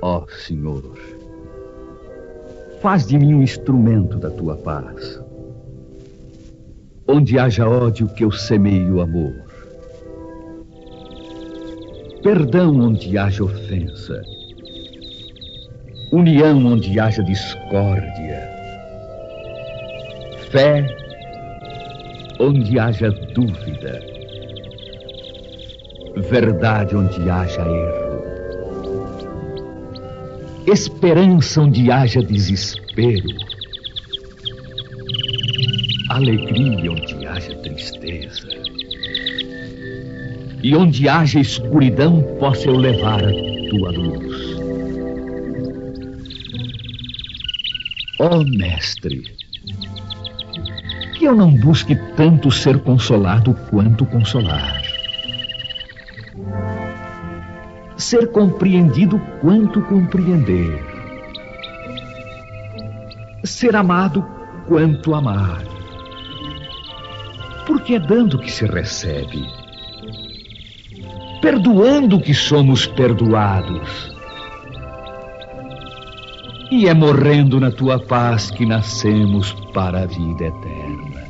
Ó Senhor, faz de mim um instrumento da tua paz. Onde haja ódio, que eu semeie amor. Perdão onde haja ofensa. União onde haja discórdia. Fé onde haja dúvida. Verdade onde haja erro esperança onde haja desespero, alegria onde haja tristeza. E onde haja escuridão, possa eu levar a tua luz. Ó oh, Mestre, que eu não busque tanto ser consolado quanto consolar ser compreendido quanto compreender, ser amado quanto amar. Porque é dando que se recebe, perdoando que somos perdoados. E é morrendo na tua paz que nascemos para a vida eterna.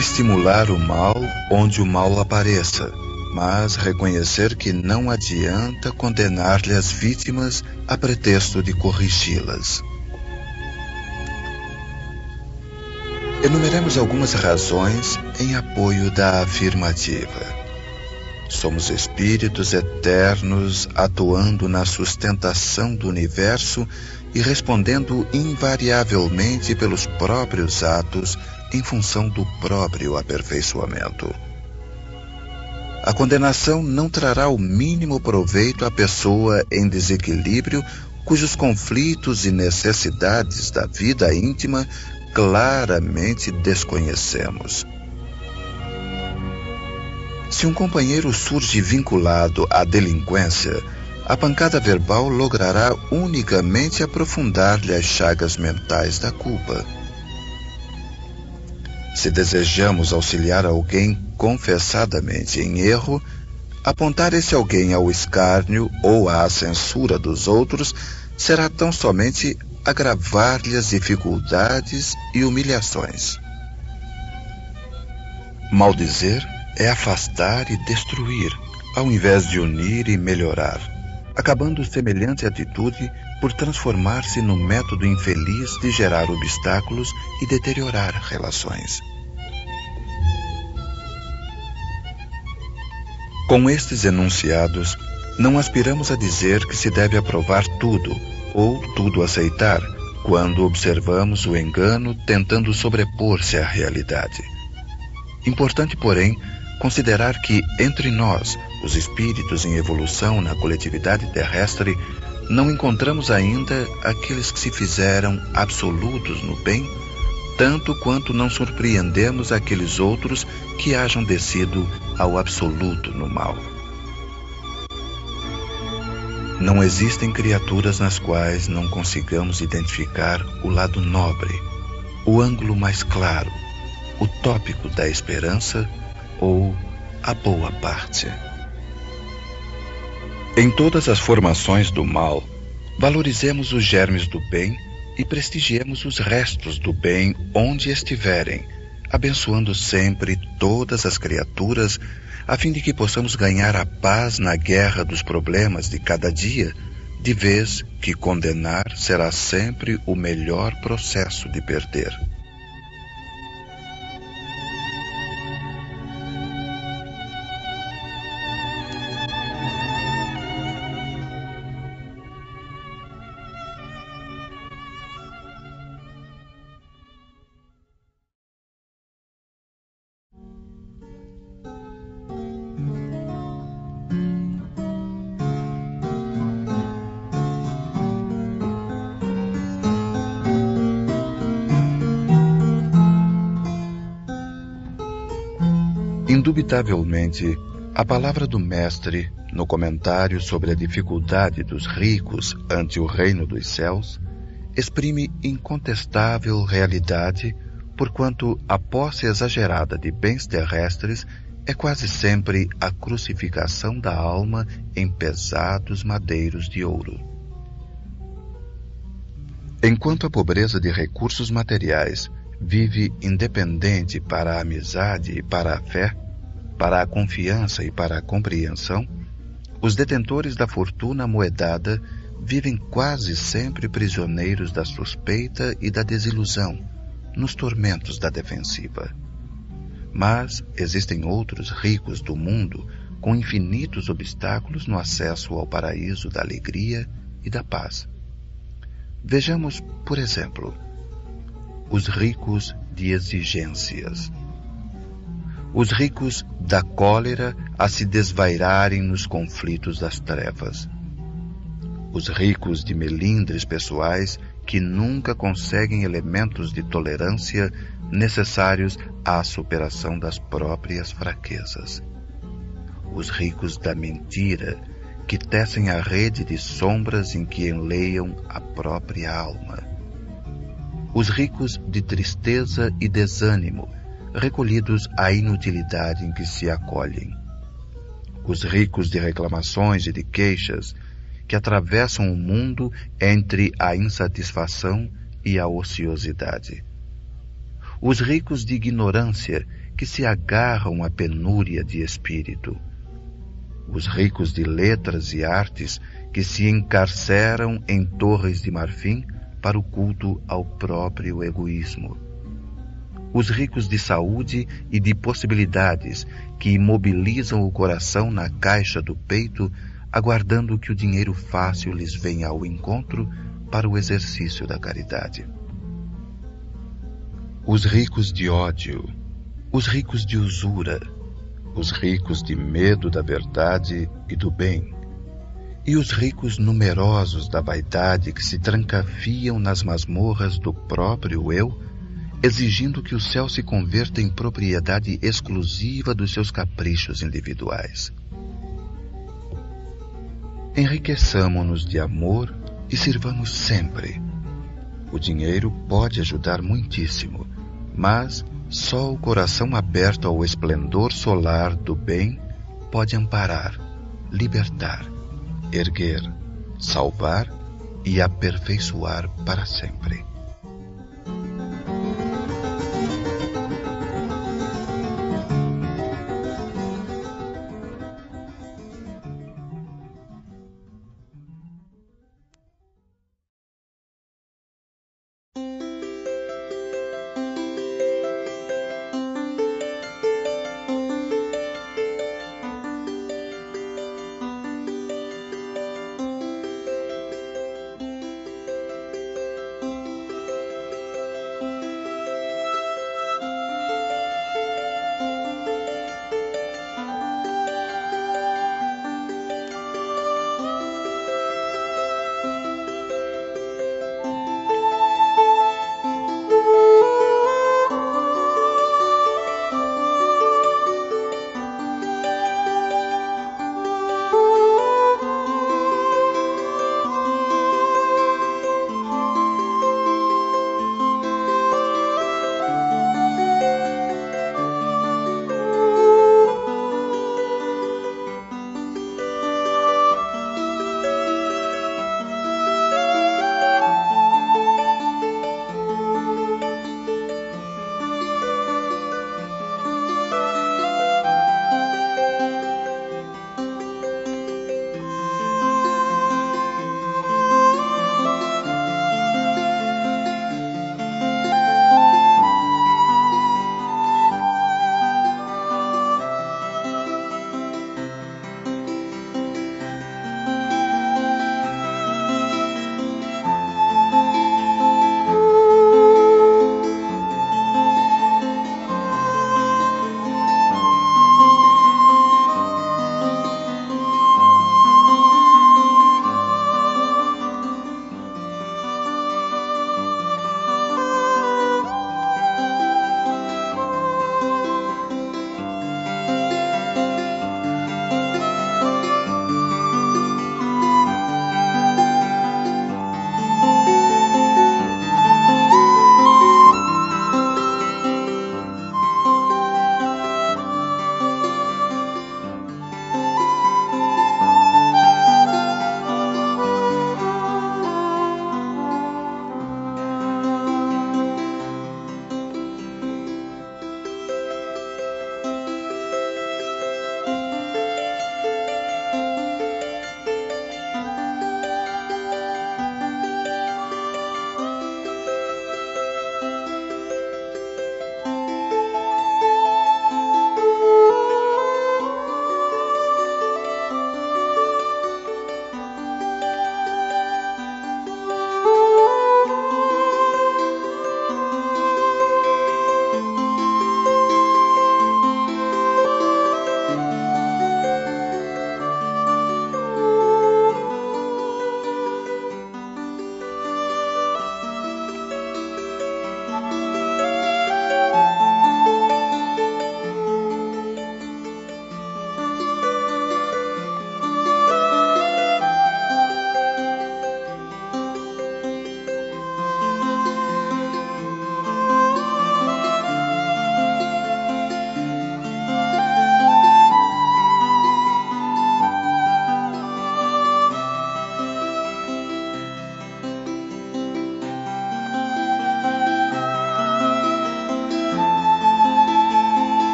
Estimular o mal onde o mal apareça, mas reconhecer que não adianta condenar-lhe as vítimas a pretexto de corrigi-las. Enumeremos algumas razões em apoio da afirmativa. Somos espíritos eternos atuando na sustentação do universo e respondendo invariavelmente pelos próprios atos em função do próprio aperfeiçoamento. A condenação não trará o mínimo proveito à pessoa em desequilíbrio cujos conflitos e necessidades da vida íntima claramente desconhecemos. Se um companheiro surge vinculado à delinquência, a pancada verbal logrará unicamente aprofundar-lhe as chagas mentais da culpa. Se desejamos auxiliar alguém confessadamente em erro, apontar esse alguém ao escárnio ou à censura dos outros será tão somente agravar-lhe as dificuldades e humilhações. Maldizer é afastar e destruir, ao invés de unir e melhorar, acabando semelhante atitude por transformar-se no método infeliz de gerar obstáculos e deteriorar relações. Com estes enunciados, não aspiramos a dizer que se deve aprovar tudo ou tudo aceitar quando observamos o engano tentando sobrepor-se à realidade. Importante, porém, considerar que entre nós, os espíritos em evolução na coletividade terrestre, não encontramos ainda aqueles que se fizeram absolutos no bem, tanto quanto não surpreendemos aqueles outros que hajam descido ao absoluto no mal. Não existem criaturas nas quais não consigamos identificar o lado nobre, o ângulo mais claro, o tópico da esperança ou a boa parte. Em todas as formações do mal, valorizemos os germes do bem e prestigiemos os restos do bem onde estiverem, abençoando sempre todas as criaturas, a fim de que possamos ganhar a paz na guerra dos problemas de cada dia, de vez que condenar será sempre o melhor processo de perder. Indubitavelmente, a palavra do Mestre, no comentário sobre a dificuldade dos ricos ante o reino dos céus, exprime incontestável realidade, porquanto a posse exagerada de bens terrestres é quase sempre a crucificação da alma em pesados madeiros de ouro. Enquanto a pobreza de recursos materiais vive independente para a amizade e para a fé, para a confiança e para a compreensão, os detentores da fortuna moedada vivem quase sempre prisioneiros da suspeita e da desilusão, nos tormentos da defensiva. Mas existem outros ricos do mundo com infinitos obstáculos no acesso ao paraíso da alegria e da paz. Vejamos, por exemplo, os ricos de exigências. Os ricos da cólera a se desvairarem nos conflitos das trevas. Os ricos de melindres pessoais que nunca conseguem elementos de tolerância necessários à superação das próprias fraquezas. Os ricos da mentira, que tecem a rede de sombras em que enleiam a própria alma. Os ricos de tristeza e desânimo, recolhidos à inutilidade em que se acolhem. Os ricos de reclamações e de queixas, que atravessam o mundo entre a insatisfação e a ociosidade. Os ricos de ignorância que se agarram à penúria de espírito, os ricos de letras e artes que se encarceram em torres de marfim para o culto ao próprio egoísmo, os ricos de saúde e de possibilidades que imobilizam o coração na caixa do peito, aguardando que o dinheiro fácil lhes venha ao encontro para o exercício da caridade. Os ricos de ódio, os ricos de usura, os ricos de medo da verdade e do bem, e os ricos numerosos da vaidade que se trancafiam nas masmorras do próprio eu, exigindo que o céu se converta em propriedade exclusiva dos seus caprichos individuais. Enriqueçamo-nos de amor e sirvamos sempre o dinheiro pode ajudar muitíssimo, mas só o coração aberto ao esplendor solar do bem pode amparar, libertar, erguer, salvar e aperfeiçoar para sempre.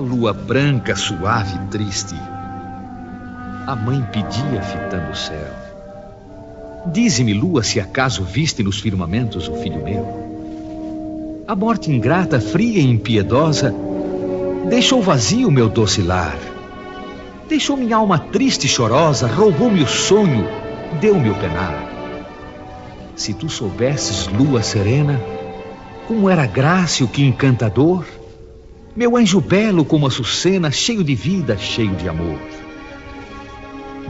Lua branca, suave e triste. A mãe pedia fitando o céu. Dize-me, lua, se acaso viste nos firmamentos o filho meu. A morte ingrata, fria e impiedosa, deixou vazio meu doce lar. Deixou minha alma triste e chorosa, roubou-me o sonho, deu-me o penar. Se tu soubesses, lua serena, como era grácil que encantador, meu anjo belo como Açucena, cheio de vida, cheio de amor.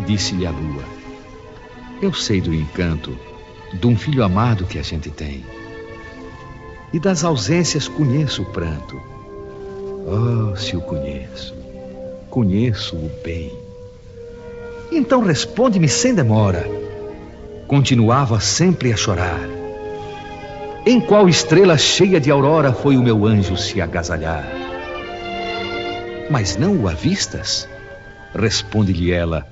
Disse-lhe a lua: Eu sei do encanto de um filho amado que a gente tem. E das ausências conheço o pranto. Oh, se o conheço, conheço-o bem. Então responde-me sem demora. Continuava sempre a chorar. Em qual estrela cheia de aurora foi o meu anjo se agasalhar? Mas não o avistas? Responde-lhe ela.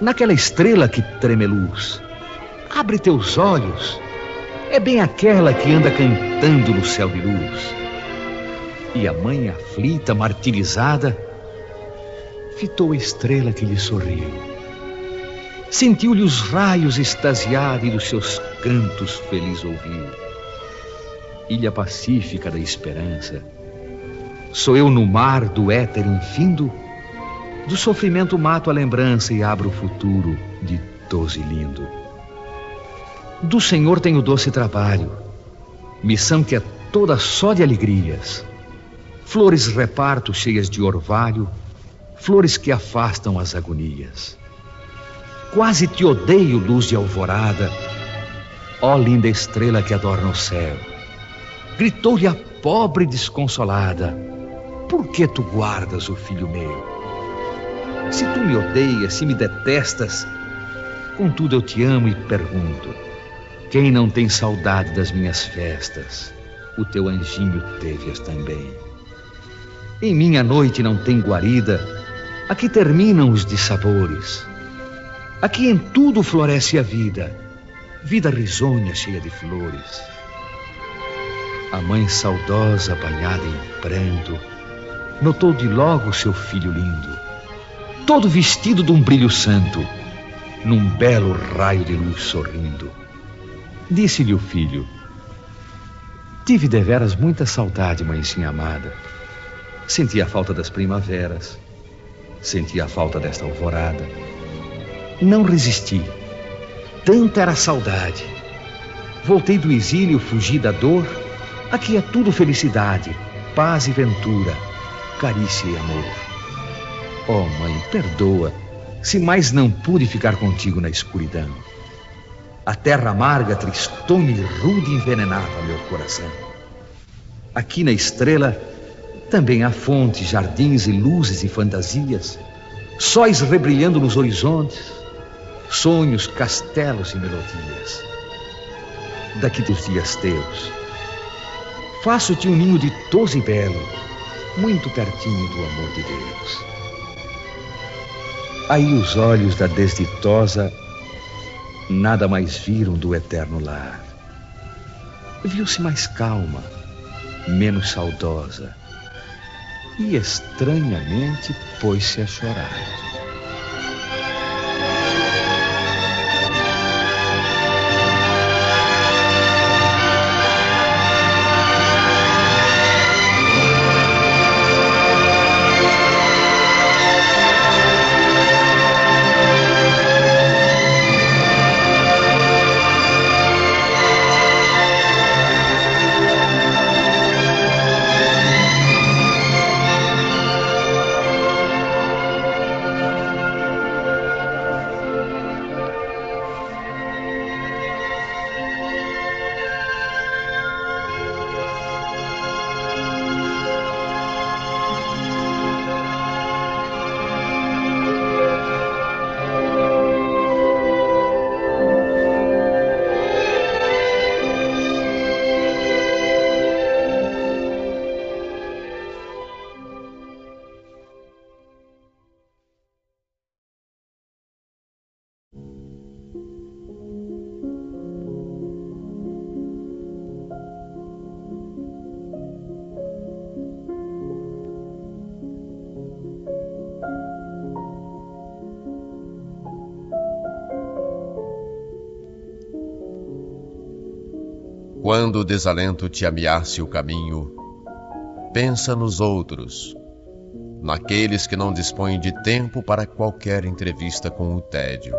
Naquela estrela que treme luz, abre teus olhos. É bem aquela que anda cantando no céu de luz. E a mãe aflita, martirizada, fitou a estrela que lhe sorriu. Sentiu-lhe os raios extasiar e dos seus cantos feliz ouviu. Ilha pacífica da esperança, Sou eu no mar do éter infindo? Do sofrimento mato a lembrança e abro o futuro ditoso e lindo. Do Senhor tenho doce trabalho, missão que é toda só de alegrias. Flores reparto cheias de orvalho, flores que afastam as agonias. Quase te odeio, luz de alvorada, ó linda estrela que adorna o céu. Gritou-lhe a pobre desconsolada por que tu guardas o filho meu? Se tu me odeias, se me detestas, contudo eu te amo e pergunto: quem não tem saudade das minhas festas? O teu anjinho teve-as também. Em minha noite não tem guarida, aqui terminam os dissabores. Aqui em tudo floresce a vida, vida risonha cheia de flores. A mãe saudosa, banhada em pranto, notou de logo seu filho lindo, todo vestido de um brilho santo, num belo raio de luz sorrindo. Disse-lhe o filho: Tive deveras muita saudade, mãezinha amada. Senti a falta das primaveras, senti a falta desta alvorada. Não resisti, tanta era a saudade. Voltei do exílio, fugi da dor. Aqui é tudo felicidade, paz e ventura carícia e amor. Oh, mãe, perdoa se mais não pude ficar contigo na escuridão. A terra amarga, tristona e rude envenenava meu coração. Aqui na estrela também há fontes, jardins e luzes e fantasias, sóis rebrilhando nos horizontes, sonhos, castelos e melodias. Daqui dos dias teus, faço-te um ninho de toso e belo, muito pertinho do amor de Deus. Aí os olhos da desditosa nada mais viram do eterno lar. Viu-se mais calma, menos saudosa, e estranhamente pôs-se a chorar. Quando o desalento te ameace o caminho, pensa nos outros, naqueles que não dispõem de tempo para qualquer entrevista com o tédio.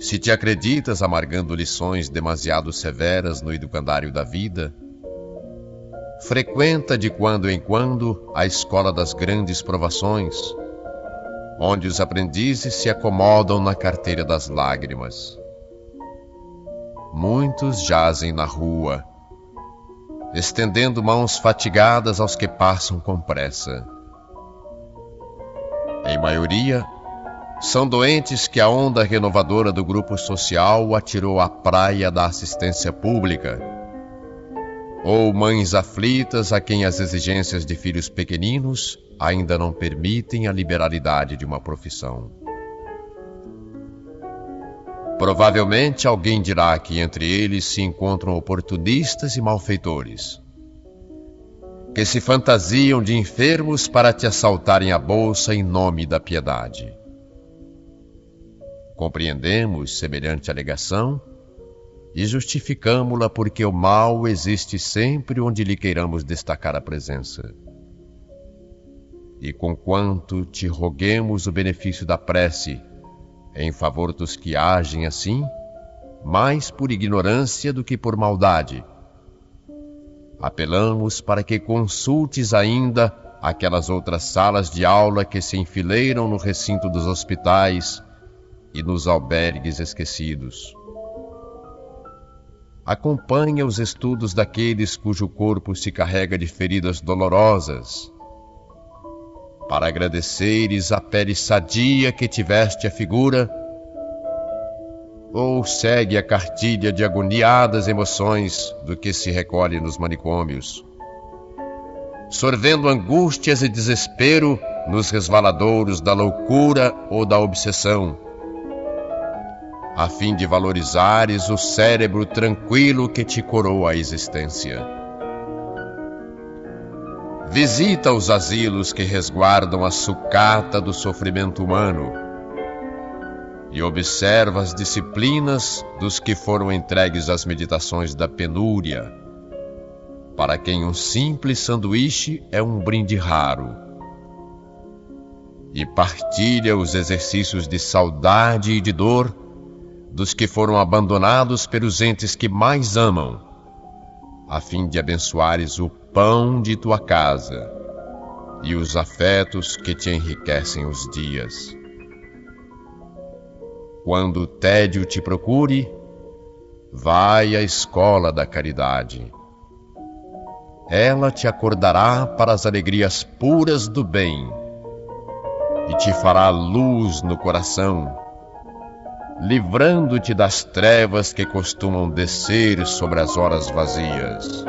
Se te acreditas amargando lições demasiado severas no educandário da vida, frequenta de quando em quando a escola das grandes provações, onde os aprendizes se acomodam na carteira das lágrimas. Muitos jazem na rua, estendendo mãos fatigadas aos que passam com pressa. Em maioria, são doentes que a onda renovadora do grupo social atirou à praia da assistência pública, ou mães aflitas a quem as exigências de filhos pequeninos ainda não permitem a liberalidade de uma profissão. Provavelmente alguém dirá que entre eles se encontram oportunistas e malfeitores, que se fantasiam de enfermos para te assaltarem a bolsa em nome da piedade. Compreendemos semelhante alegação e justificamo-la porque o mal existe sempre onde lhe queiramos destacar a presença. E conquanto te roguemos o benefício da prece, em favor dos que agem assim, mais por ignorância do que por maldade. Apelamos para que consultes ainda aquelas outras salas de aula que se enfileiram no recinto dos hospitais e nos albergues esquecidos. Acompanha os estudos daqueles cujo corpo se carrega de feridas dolorosas para agradeceres a pele sadia que tiveste a figura, ou segue a cartilha de agoniadas emoções do que se recolhe nos manicômios, sorvendo angústias e desespero nos resvaladouros da loucura ou da obsessão, a fim de valorizares o cérebro tranquilo que te coroa a existência. Visita os asilos que resguardam a sucata do sofrimento humano e observa as disciplinas dos que foram entregues às meditações da penúria, para quem um simples sanduíche é um brinde raro. E partilha os exercícios de saudade e de dor dos que foram abandonados pelos entes que mais amam, a fim de abençoares o pão de tua casa e os afetos que te enriquecem os dias. Quando o tédio te procure, vai à escola da caridade. Ela te acordará para as alegrias puras do bem e te fará luz no coração, livrando-te das trevas que costumam descer sobre as horas vazias.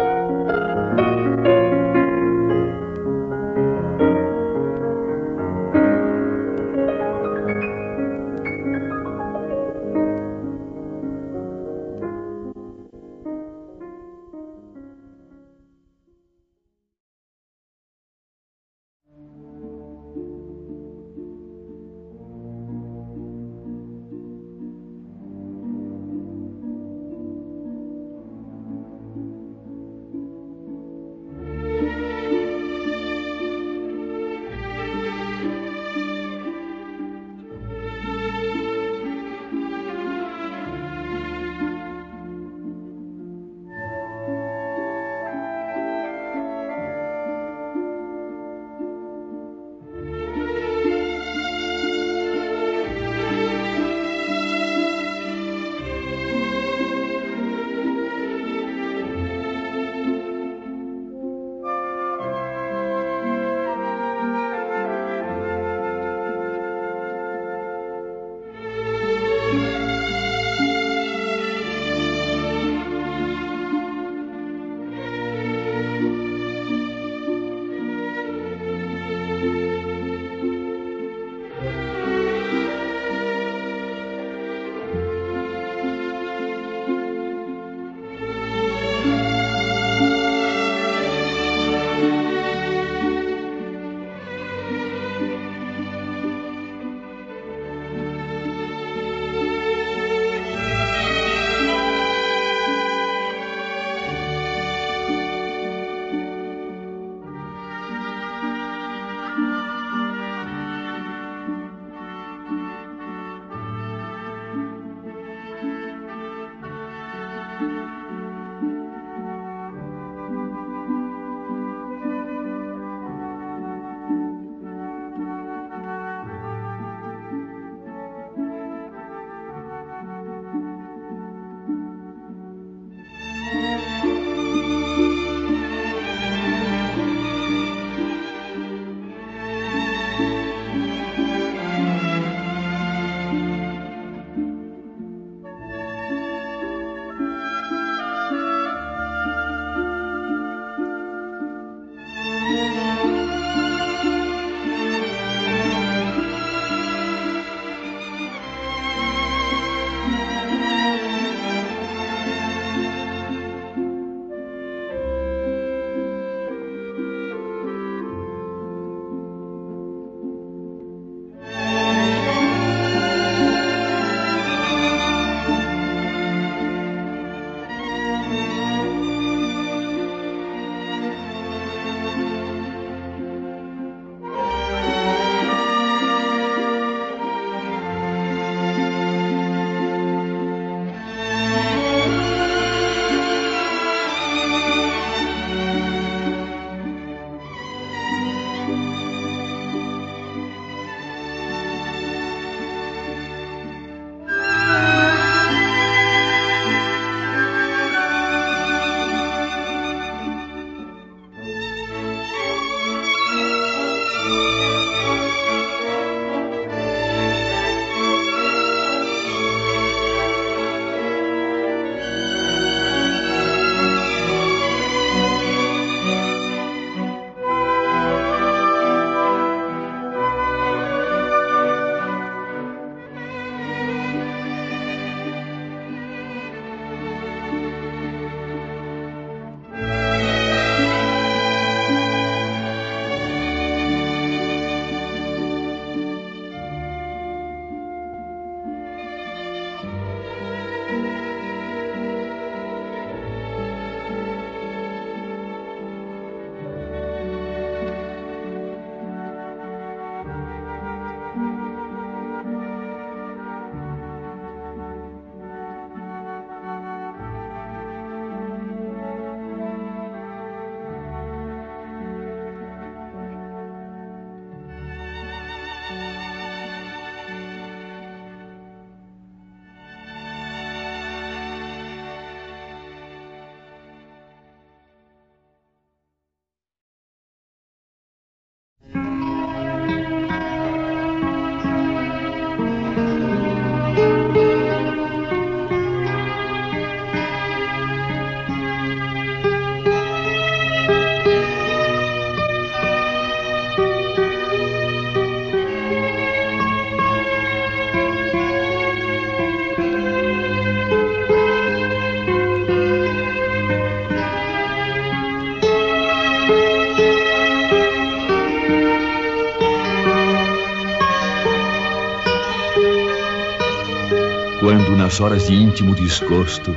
Nas horas de íntimo desgosto,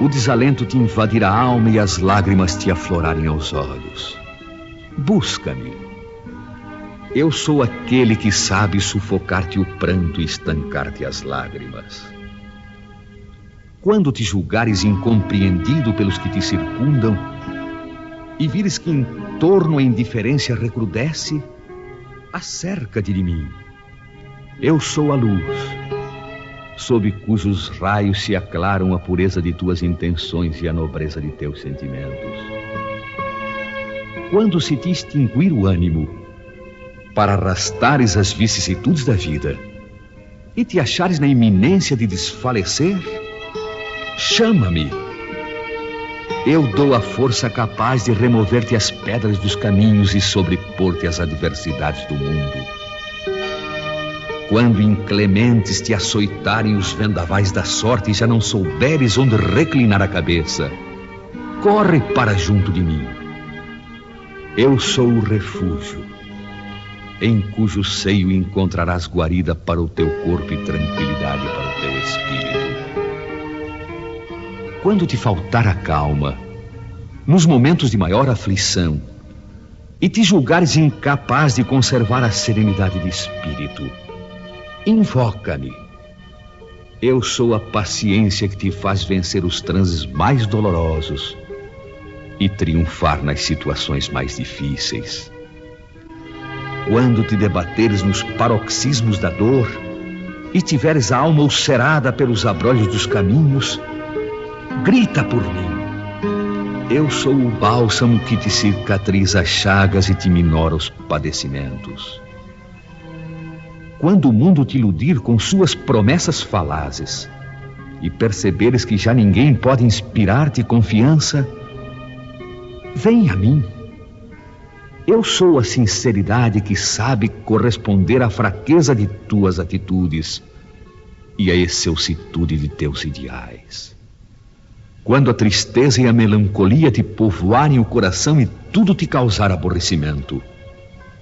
o desalento te invadir a alma e as lágrimas te aflorarem aos olhos, busca-me. Eu sou aquele que sabe sufocar-te o pranto e estancar-te as lágrimas. Quando te julgares incompreendido pelos que te circundam e vires que em torno a indiferença recrudesce, acerca-te de mim. Eu sou a luz, sob cujos raios se aclaram a pureza de tuas intenções e a nobreza de teus sentimentos. Quando se te extinguir o ânimo, para arrastares as vicissitudes da vida e te achares na iminência de desfalecer, chama-me. Eu dou a força capaz de remover-te as pedras dos caminhos e sobrepor-te às adversidades do mundo. Quando inclementes te açoitarem os vendavais da sorte e já não souberes onde reclinar a cabeça, corre para junto de mim. Eu sou o refúgio, em cujo seio encontrarás guarida para o teu corpo e tranquilidade para o teu espírito. Quando te faltar a calma, nos momentos de maior aflição, e te julgares incapaz de conservar a serenidade de espírito, invoca-me. Eu sou a paciência que te faz vencer os transes mais dolorosos e triunfar nas situações mais difíceis. Quando te debateres nos paroxismos da dor e tiveres a alma ulcerada pelos abrolhos dos caminhos, grita por mim. Eu sou o bálsamo que te cicatriza as chagas e te minora os padecimentos. Quando o mundo te iludir com suas promessas falazes e perceberes que já ninguém pode inspirar-te confiança, vem a mim. Eu sou a sinceridade que sabe corresponder à fraqueza de tuas atitudes e à excelsitude de teus ideais. Quando a tristeza e a melancolia te povoarem o coração e tudo te causar aborrecimento,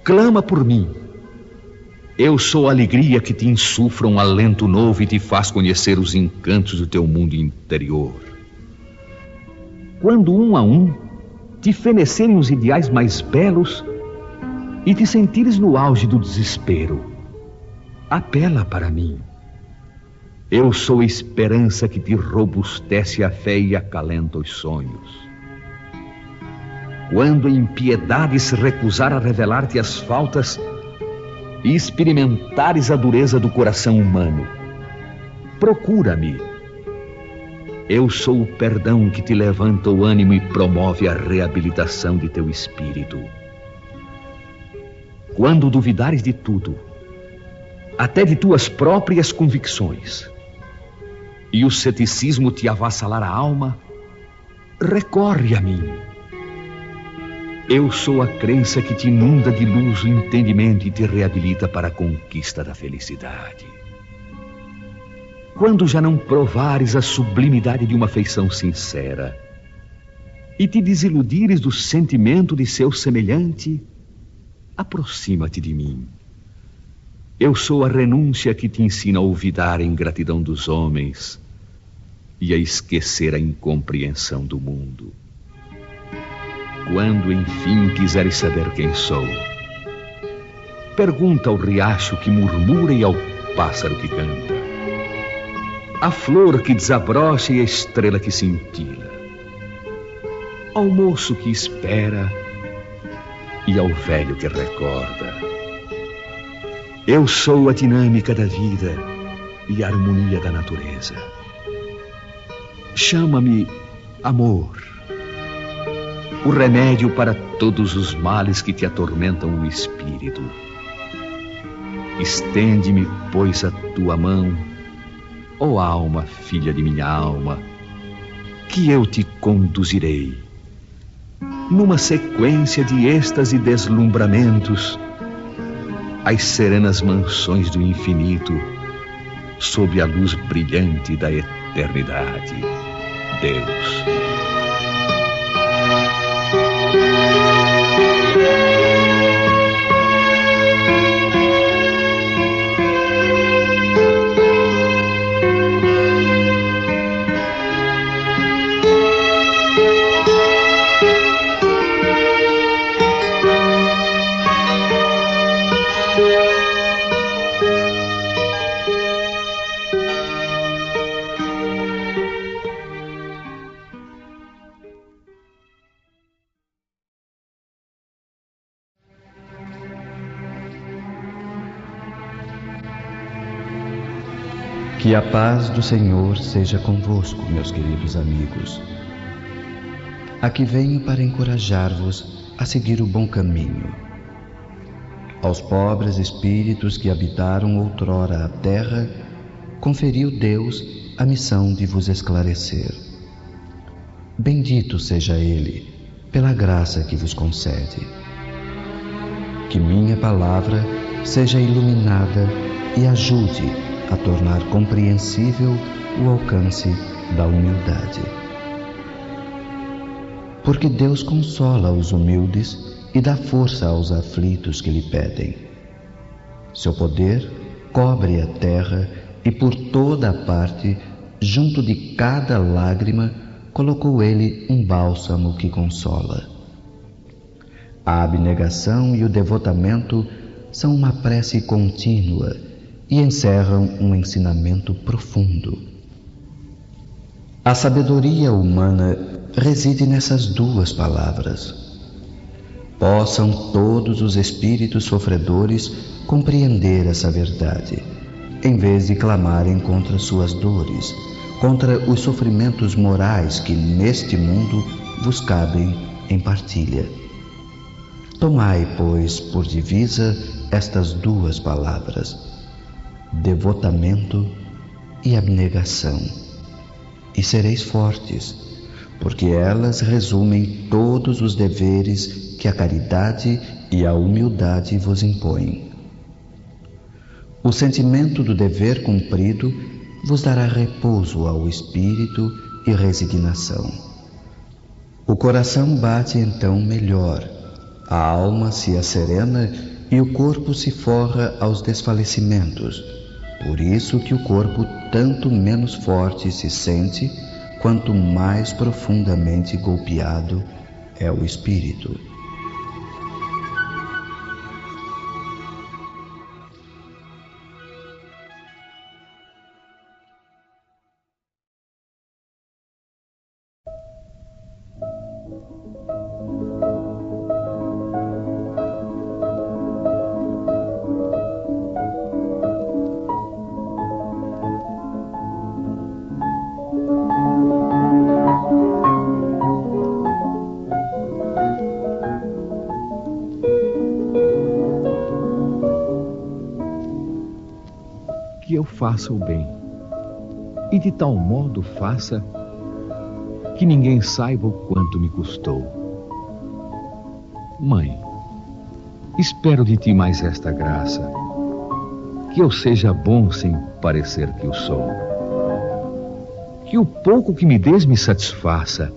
clama por mim. Eu sou a alegria que te insufra um alento novo e te faz conhecer os encantos do teu mundo interior. Quando um a um te fenecerem os ideais mais belos e te sentires no auge do desespero, apela para mim. Eu sou a esperança que te robustece a fé e acalenta os sonhos. Quando a impiedade se recusar a revelar-te as faltas e experimentares a dureza do coração humano, procura-me. Eu sou o perdão que te levanta o ânimo e promove a reabilitação de teu espírito. Quando duvidares de tudo, até de tuas próprias convicções, e o ceticismo te avassalar a alma, recorre a mim. Eu sou a crença que te inunda de luz o entendimento e te reabilita para a conquista da felicidade. Quando já não provares a sublimidade de uma afeição sincera e te desiludires do sentimento de seu semelhante, aproxima-te de mim. Eu sou a renúncia que te ensina a olvidar a ingratidão dos homens e a esquecer a incompreensão do mundo. Quando enfim quiseres saber quem sou, pergunta ao riacho que murmura e ao pássaro que canta, à flor que desabrocha e à estrela que cintila, ao moço que espera e ao velho que recorda. Eu sou a dinâmica da vida e a harmonia da natureza. Chama-me amor, o remédio para todos os males que te atormentam o espírito. Estende-me, pois, a tua mão, ó oh alma, filha de minha alma, que eu te conduzirei. Numa sequência de êxtase e deslumbramentos, as serenas mansões do infinito, sob a luz brilhante da eternidade. Deus. Que a paz do Senhor seja convosco, meus queridos amigos. Aqui venho para encorajar-vos a seguir o bom caminho. Aos pobres espíritos que habitaram outrora a terra, conferiu Deus a missão de vos esclarecer. Bendito seja Ele pela graça que vos concede. Que minha palavra seja iluminada e ajude a tornar compreensível o alcance da humildade. Porque Deus consola os humildes e dá força aos aflitos que lhe pedem. Seu poder cobre a terra e por toda a parte, junto de cada lágrima, colocou ele um bálsamo que consola. A abnegação e o devotamento são uma prece contínua e encerram um ensinamento profundo. A sabedoria humana reside nessas duas palavras. Possam todos os espíritos sofredores compreender essa verdade, em vez de clamarem contra suas dores, contra os sofrimentos morais que neste mundo vos cabem em partilha. Tomai, pois, por divisa estas duas palavras devotamento e abnegação, e sereis fortes, porque elas resumem todos os deveres que a caridade e a humildade vos impõem. O sentimento do dever cumprido vos dará repouso ao espírito e resignação. O coração bate então melhor, a alma se acerena e o corpo se forra aos desfalecimentos por isso que o corpo tanto menos forte se sente, quanto mais profundamente golpeado é o espírito. Faça o bem. E de tal modo faça que ninguém saiba o quanto me custou. Mãe, espero de ti mais esta graça, que eu seja bom sem parecer que o sou. Que o pouco que me des me satisfaça,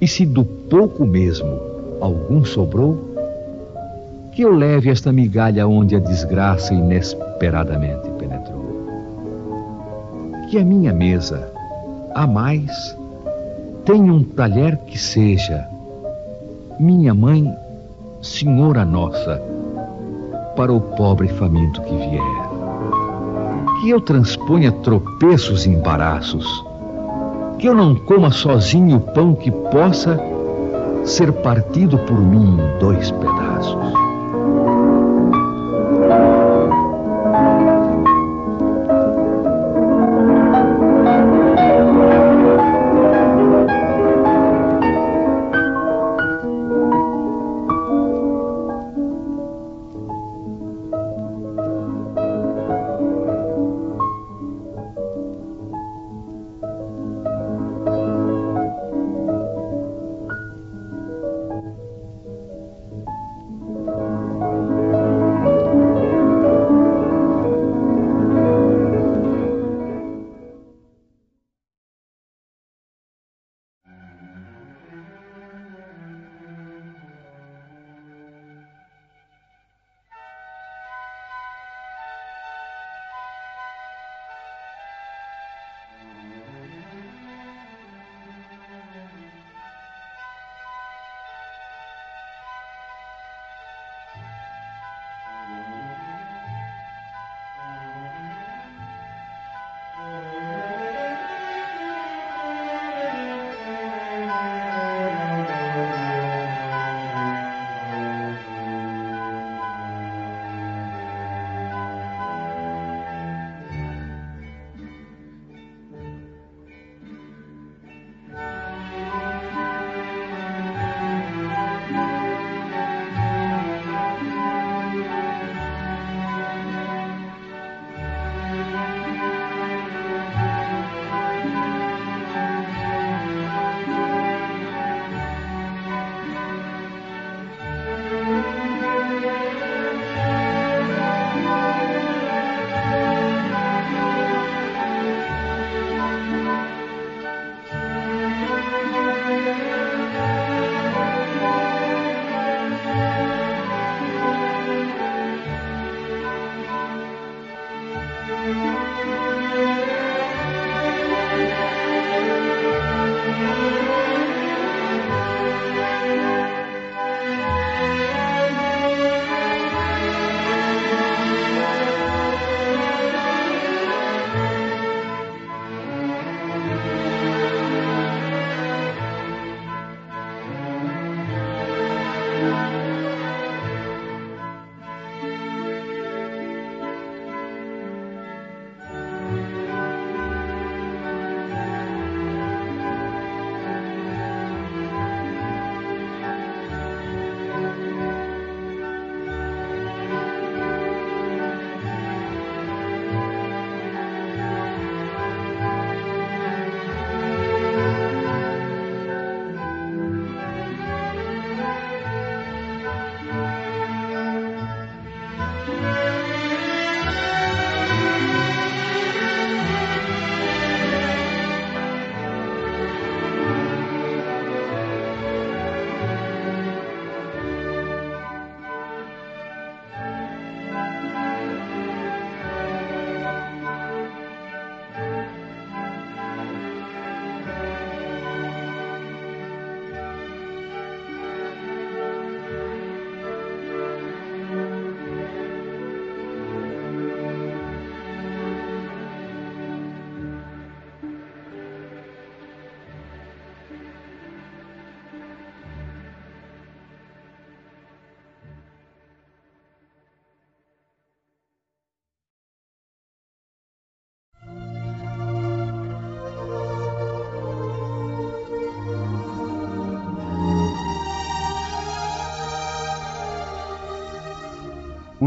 e se do pouco mesmo algum sobrou, que eu leve esta migalha onde a desgraça inesperadamente que a minha mesa, a mais, tenha um talher que seja, minha mãe, senhora nossa, para o pobre faminto que vier. Que eu transponha tropeços e embaraços, que eu não coma sozinho o pão que possa ser partido por mim em dois pedaços.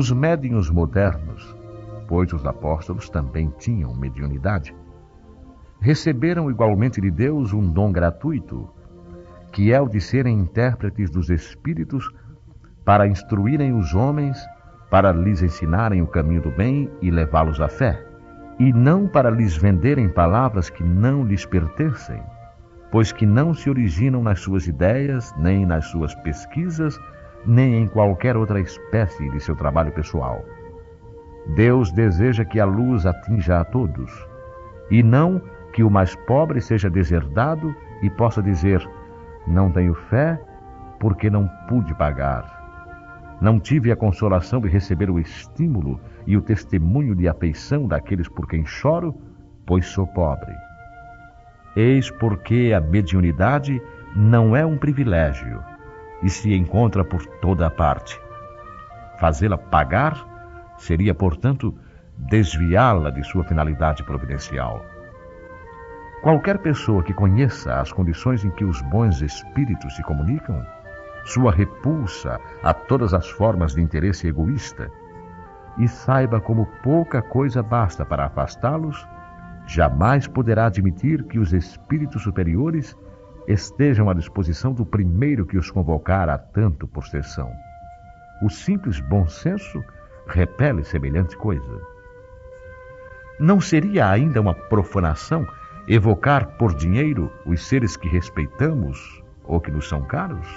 Os médiuns modernos, pois os apóstolos também tinham mediunidade, receberam igualmente de Deus um dom gratuito, que é o de serem intérpretes dos Espíritos para instruírem os homens, para lhes ensinarem o caminho do bem e levá-los à fé, e não para lhes venderem palavras que não lhes pertencem, pois que não se originam nas suas ideias, nem nas suas pesquisas, nem em qualquer outra espécie de seu trabalho pessoal. Deus deseja que a luz atinja a todos, e não que o mais pobre seja deserdado e possa dizer: Não tenho fé porque não pude pagar. Não tive a consolação de receber o estímulo e o testemunho de afeição daqueles por quem choro, pois sou pobre. Eis porque a mediunidade não é um privilégio, e se encontra por toda a parte. Fazê-la pagar seria, portanto, desviá-la de sua finalidade providencial. Qualquer pessoa que conheça as condições em que os bons espíritos se comunicam, sua repulsa a todas as formas de interesse egoísta, e saiba como pouca coisa basta para afastá-los, jamais poderá admitir que os espíritos superiores estejam à disposição do primeiro que os convocar a tanto possessão. O simples bom senso repele semelhante coisa. Não seria ainda uma profanação evocar por dinheiro os seres que respeitamos ou que nos são caros?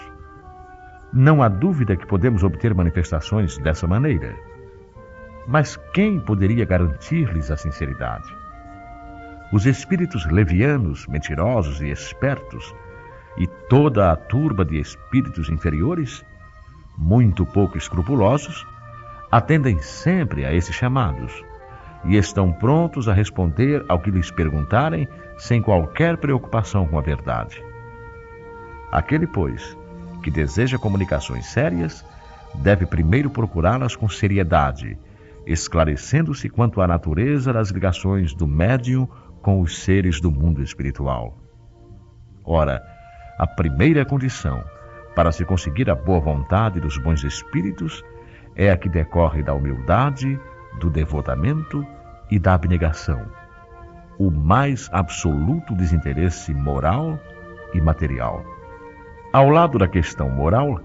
Não há dúvida que podemos obter manifestações dessa maneira. Mas quem poderia garantir-lhes a sinceridade? Os espíritos levianos, mentirosos e espertos, e toda a turba de espíritos inferiores, muito pouco escrupulosos, atendem sempre a esses chamados e estão prontos a responder ao que lhes perguntarem sem qualquer preocupação com a verdade. Aquele, pois, que deseja comunicações sérias, deve primeiro procurá-las com seriedade, esclarecendo-se quanto à natureza das ligações do médium com os seres do mundo espiritual. Ora, a primeira condição para se conseguir a boa vontade dos bons espíritos é a que decorre da humildade, do devotamento e da abnegação, o mais absoluto desinteresse moral e material. Ao lado da questão moral,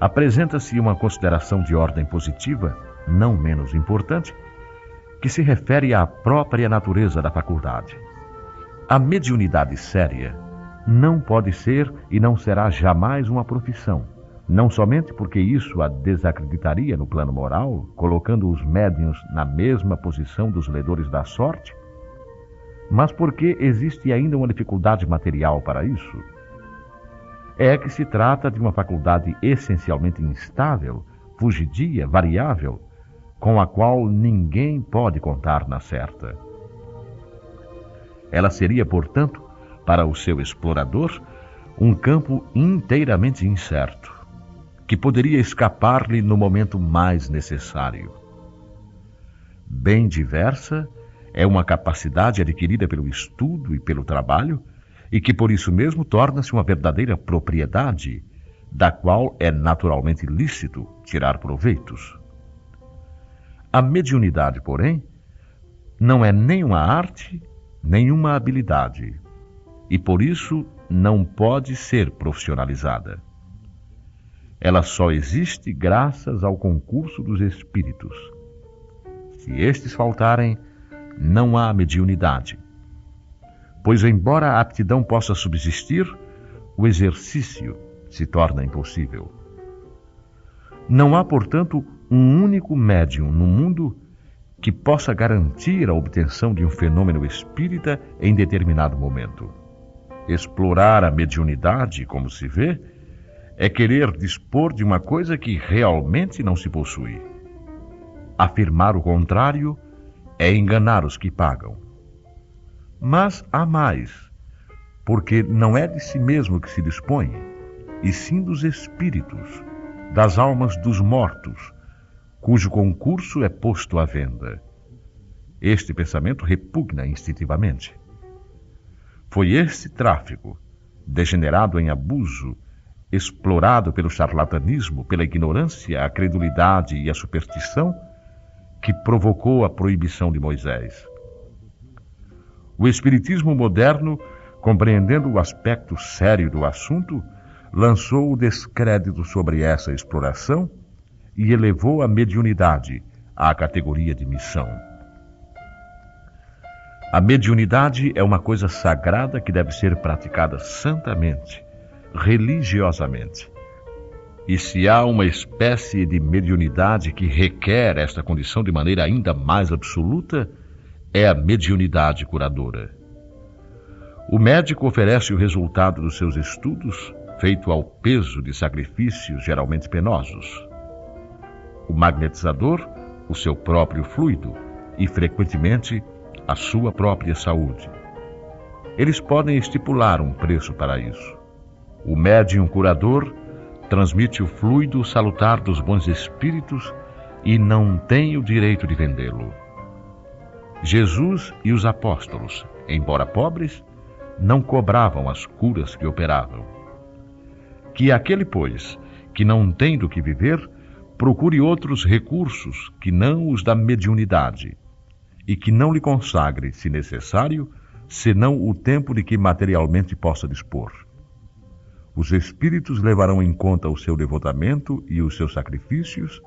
apresenta-se uma consideração de ordem positiva, não menos importante, que se refere à própria natureza da faculdade. A mediunidade séria não pode ser e não será jamais uma profissão, Não somente porque isso a desacreditaria no plano moral, colocando os médiuns na mesma posição dos ledores da sorte, mas porque existe ainda uma dificuldade material para isso. É que se trata de uma faculdade essencialmente instável, fugidia, variável, com a qual ninguém pode contar na certa. Ela seria, portanto, para o seu explorador, um campo inteiramente incerto, que poderia escapar-lhe no momento mais necessário. Bem diversa é uma capacidade adquirida pelo estudo e pelo trabalho, e que por isso mesmo torna-se uma verdadeira propriedade, da qual é naturalmente lícito tirar proveitos. A mediunidade, porém, não é nem uma arte, nem uma habilidade, e por isso não pode ser profissionalizada. Ela só existe graças ao concurso dos espíritos. Se estes faltarem, não há mediunidade. Pois, embora a aptidão possa subsistir, o exercício se torna impossível. Não há, portanto, um único médium no mundo que possa garantir a obtenção de um fenômeno espírita em determinado momento. Explorar a mediunidade, como se vê, é querer dispor de uma coisa que realmente não se possui. Afirmar o contrário é enganar os que pagam. Mas há mais, porque não é de si mesmo que se dispõe, e sim dos espíritos, das almas dos mortos, cujo concurso é posto à venda. Este pensamento repugna instintivamente. Foi este tráfico, degenerado em abuso, explorado pelo charlatanismo, pela ignorância, a credulidade e a superstição, que provocou a proibição de Moisés. O Espiritismo moderno, compreendendo o aspecto sério do assunto, lançou o descrédito sobre essa exploração e elevou a mediunidade à categoria de missão. A mediunidade é uma coisa sagrada que deve ser praticada santamente, religiosamente. E se há uma espécie de mediunidade que requer esta condição de maneira ainda mais absoluta, é a mediunidade curadora. O médico oferece o resultado dos seus estudos, feito ao peso de sacrifícios geralmente penosos. O magnetizador, o seu próprio fluido e, frequentemente, a sua própria saúde. Eles podem estipular um preço para isso. O médium curador transmite o fluido salutar dos bons espíritos e não tem o direito de vendê-lo. Jesus e os apóstolos, embora pobres, não cobravam as curas que operavam. Que aquele, pois, que não tem do que viver, procure outros recursos que não os da mediunidade, e que não lhe consagre, se necessário, senão o tempo de que materialmente possa dispor. Os espíritos levarão em conta o seu devotamento e os seus sacrifícios,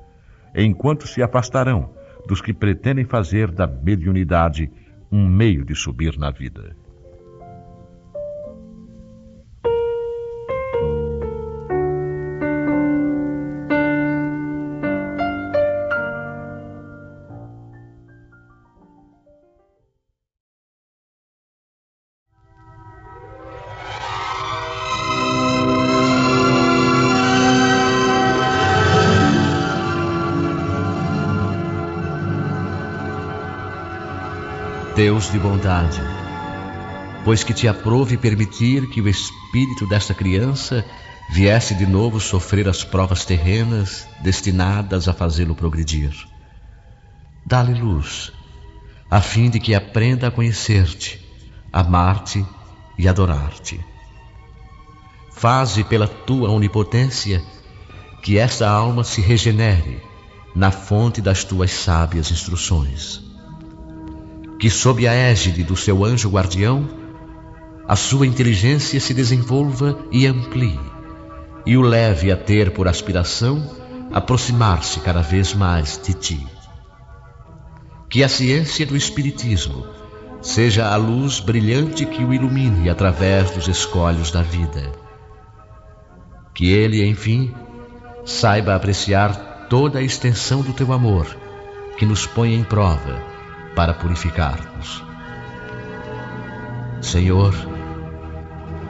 enquanto se afastarão dos que pretendem fazer da mediunidade um meio de subir na vida. Deus de bondade, pois que te aprove permitir que o espírito desta criança viesse de novo sofrer as provas terrenas destinadas a fazê-lo progredir. Dá-lhe luz, a fim de que aprenda a conhecer-te, amar-te e adorar-te. Faze pela tua onipotência que esta alma se regenere na fonte das tuas sábias instruções que, sob a égide do seu anjo guardião, a sua inteligência se desenvolva e amplie, e o leve a ter por aspiração aproximar-se cada vez mais de ti. Que a ciência do Espiritismo seja a luz brilhante que o ilumine através dos escolhos da vida. Que ele, enfim, saiba apreciar toda a extensão do teu amor, que nos põe em prova para purificar-nos. Senhor,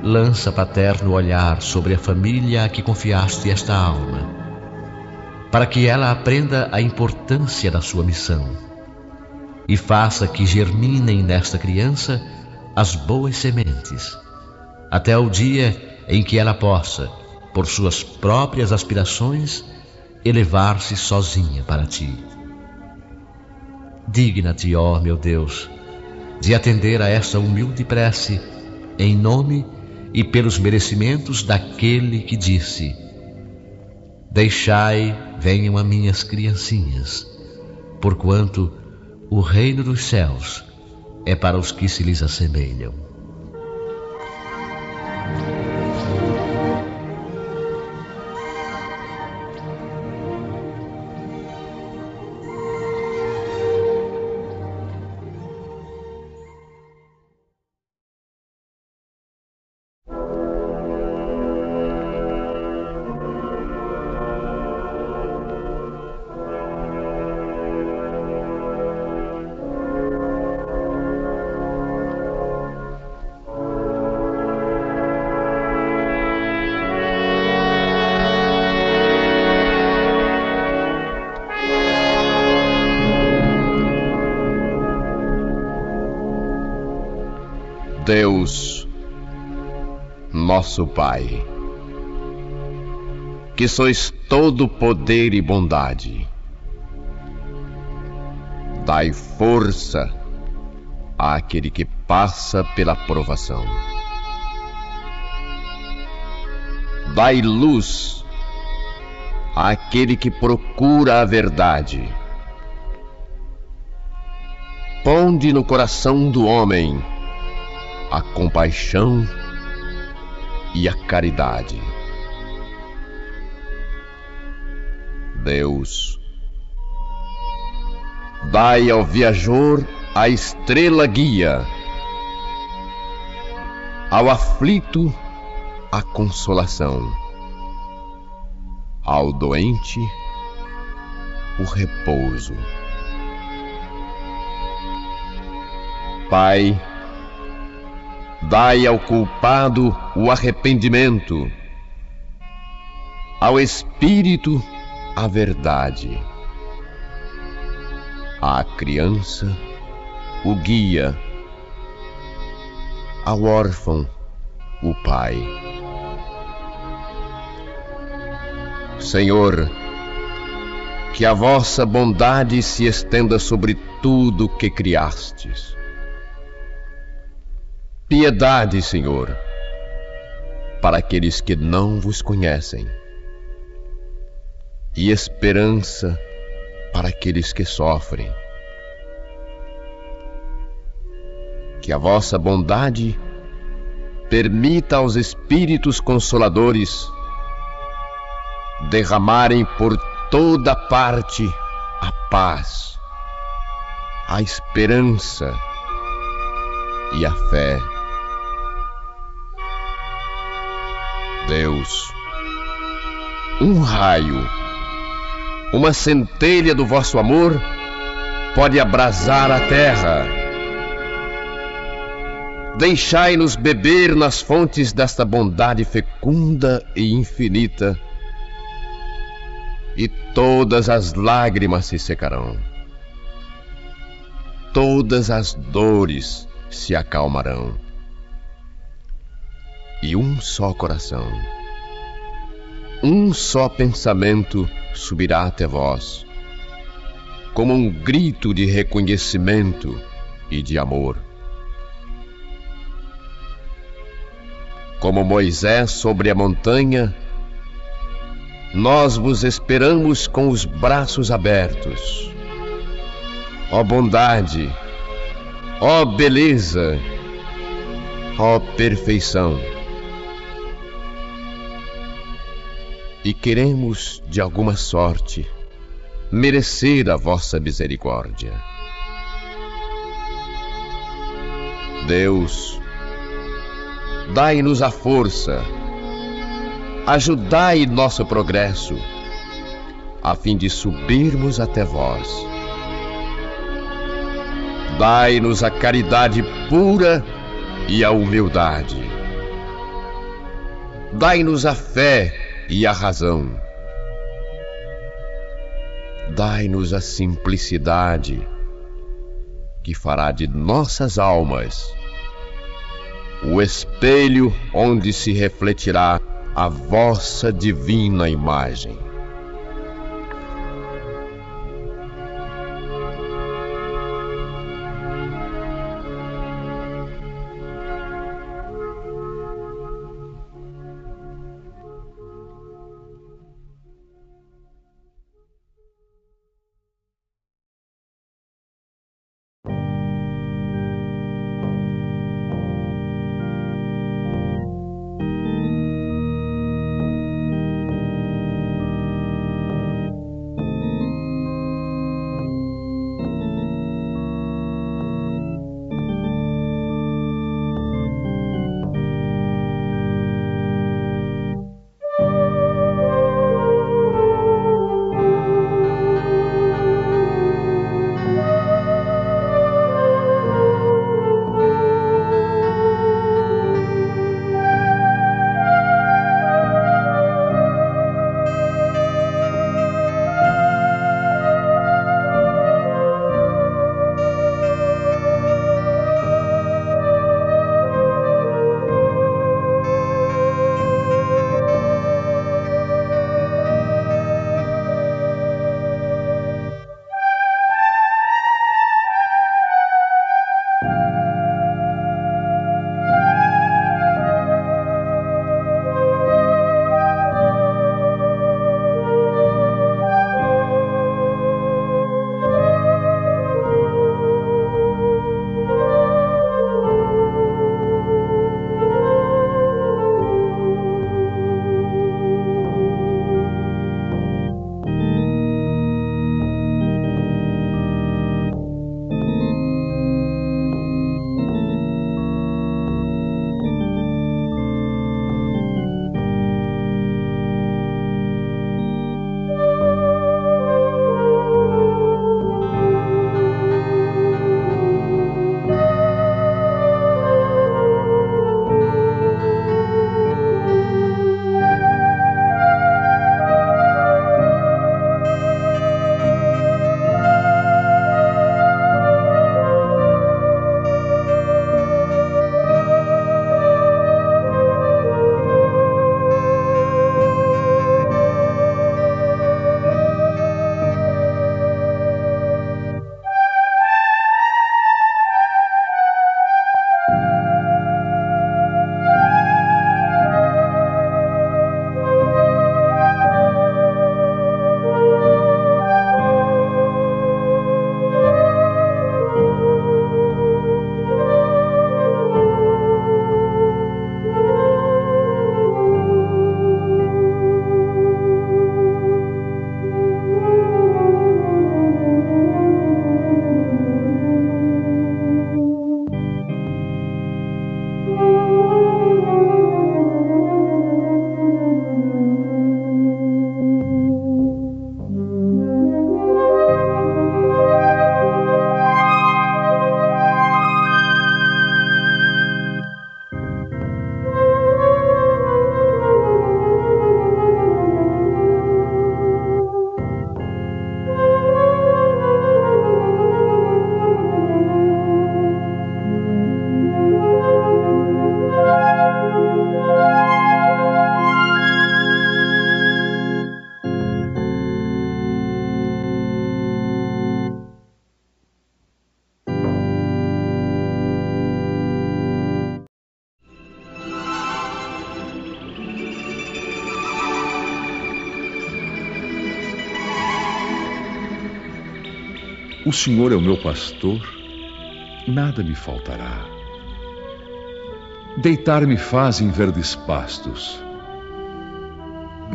lança paterno olhar sobre a família a que confiaste esta alma, para que ela aprenda a importância da sua missão e faça que germinem nesta criança as boas sementes, até o dia em que ela possa, por suas próprias aspirações, elevar-se sozinha para ti. Digna-te, ó meu Deus, de atender a esta humilde prece, em nome e pelos merecimentos daquele que disse: Deixai venham a minhas criancinhas, porquanto o reino dos céus é para os que se lhes assemelham. Nosso Pai, que sois todo poder e bondade, dai força àquele que passa pela provação. Dai luz àquele que procura a verdade. Ponde no coração do homem a compaixão e a caridade. Deus, dai ao viajor a estrela guia, ao aflito a consolação, ao doente o repouso. Pai, Dai ao culpado o arrependimento, ao espírito a verdade, à criança o guia, ao órfão o pai. Senhor, que a vossa bondade se estenda sobre tudo que criastes Piedade, Senhor, para aqueles que não vos conhecem, e esperança para aqueles que sofrem. Que a vossa bondade permita aos Espíritos Consoladores derramarem por toda parte a paz, a esperança e a fé. Deus. Um raio, uma centelha do vosso amor pode abrasar a terra. Deixai-nos beber nas fontes desta bondade fecunda e infinita, e todas as lágrimas se secarão, todas as dores se acalmarão e um só coração. Um só pensamento subirá até vós, como um grito de reconhecimento e de amor. Como Moisés sobre a montanha, nós vos esperamos com os braços abertos. Ó bondade, ó beleza, ó perfeição. E queremos, de alguma sorte, merecer a vossa misericórdia. Deus, dai-nos a força, ajudai nosso progresso, a fim de subirmos até vós. Dai-nos a caridade pura e a humildade. Dai-nos a fé e a razão. Dai-nos a simplicidade que fará de nossas almas o espelho onde se refletirá a vossa divina imagem. O Senhor é o meu pastor, nada me faltará. Deitar-me faz em verdes pastos.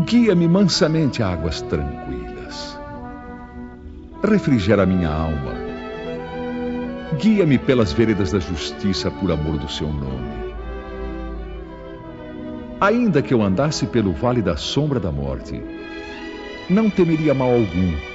Guia-me mansamente a águas tranquilas. Refrigera minha alma. Guia-me pelas veredas da justiça por amor do seu nome. Ainda que eu andasse pelo vale da sombra da morte, não temeria mal algum,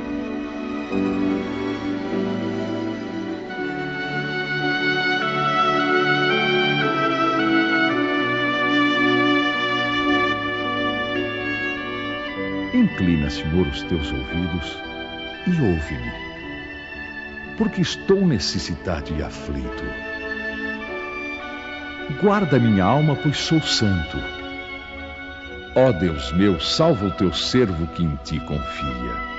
Inclina, Senhor, os teus ouvidos e ouve-me porque estou necessitado e aflito. Guarda minha alma, pois sou santo. Ó Deus meu, salva o teu servo que em ti confia.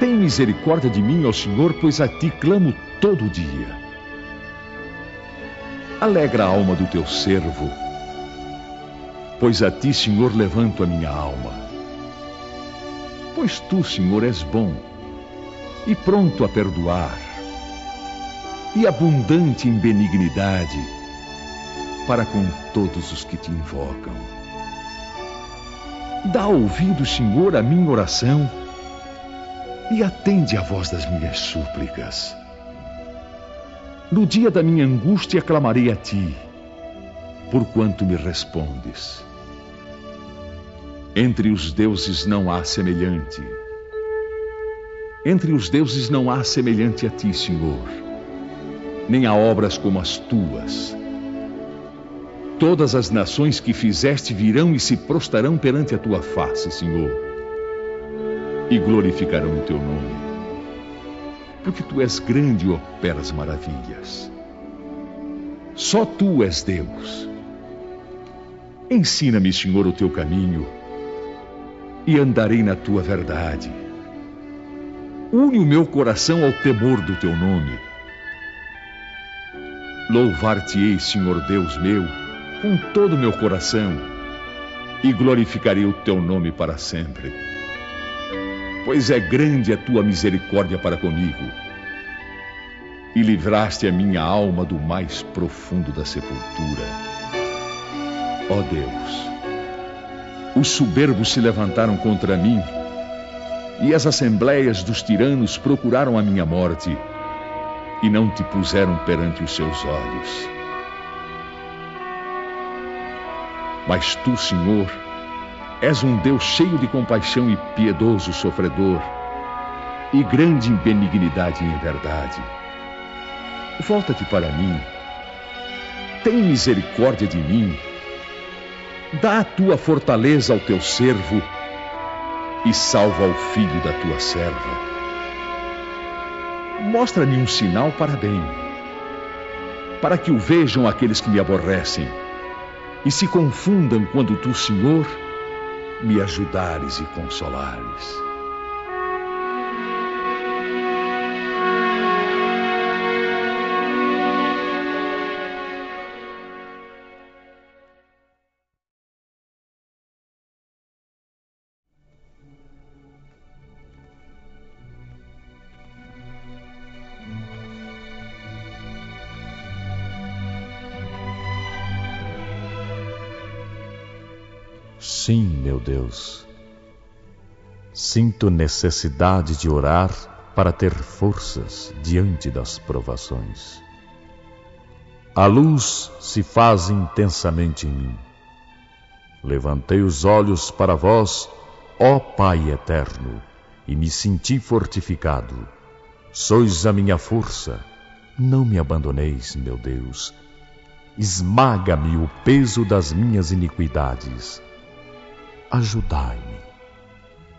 Tem misericórdia de mim, ó Senhor, pois a ti clamo todo dia. Alegra a alma do teu servo, pois a ti, Senhor, levanto a minha alma. Pois tu, Senhor, és bom e pronto a perdoar, e abundante em benignidade para com todos os que te invocam. Dá ouvido, Senhor, à minha oração e atende à voz das minhas súplicas. No dia da minha angústia clamarei a ti, porquanto me respondes. Entre os deuses não há semelhante entre os deuses não há semelhante a ti, Senhor, nem há obras como as tuas. Todas as nações que fizeste virão e se prostarão perante a tua face, Senhor, e glorificarão o teu nome, porque tu és grande e operas maravilhas. Só tu és Deus. Ensina-me, Senhor, o teu caminho, e andarei na tua verdade une o meu coração ao temor do teu nome. Louvar-te-ei, Senhor Deus meu, com todo o meu coração, e glorificarei o teu nome para sempre. Pois é grande a tua misericórdia para comigo, e livraste a minha alma do mais profundo da sepultura. Ó Deus, os soberbos se levantaram contra mim e as assembleias dos tiranos procuraram a minha morte e não te puseram perante os seus olhos. Mas tu, Senhor, és um Deus cheio de compaixão e piedoso sofredor, e grande em benignidade e em verdade. Volta-te para mim, tem misericórdia de mim, dá a tua fortaleza ao teu servo e salva o filho da tua serva. Mostra-me um sinal para bem, para que o vejam aqueles que me aborrecem e se confundam quando tu, Senhor, me ajudares e consolares. Sim, meu Deus. Sinto necessidade de orar para ter forças diante das provações. A luz se faz intensamente em mim. Levantei os olhos para vós, ó Pai eterno, e me senti fortificado. Sois a minha força. Não me abandoneis, meu Deus. Esmaga-me o peso das minhas iniquidades ajudai-me.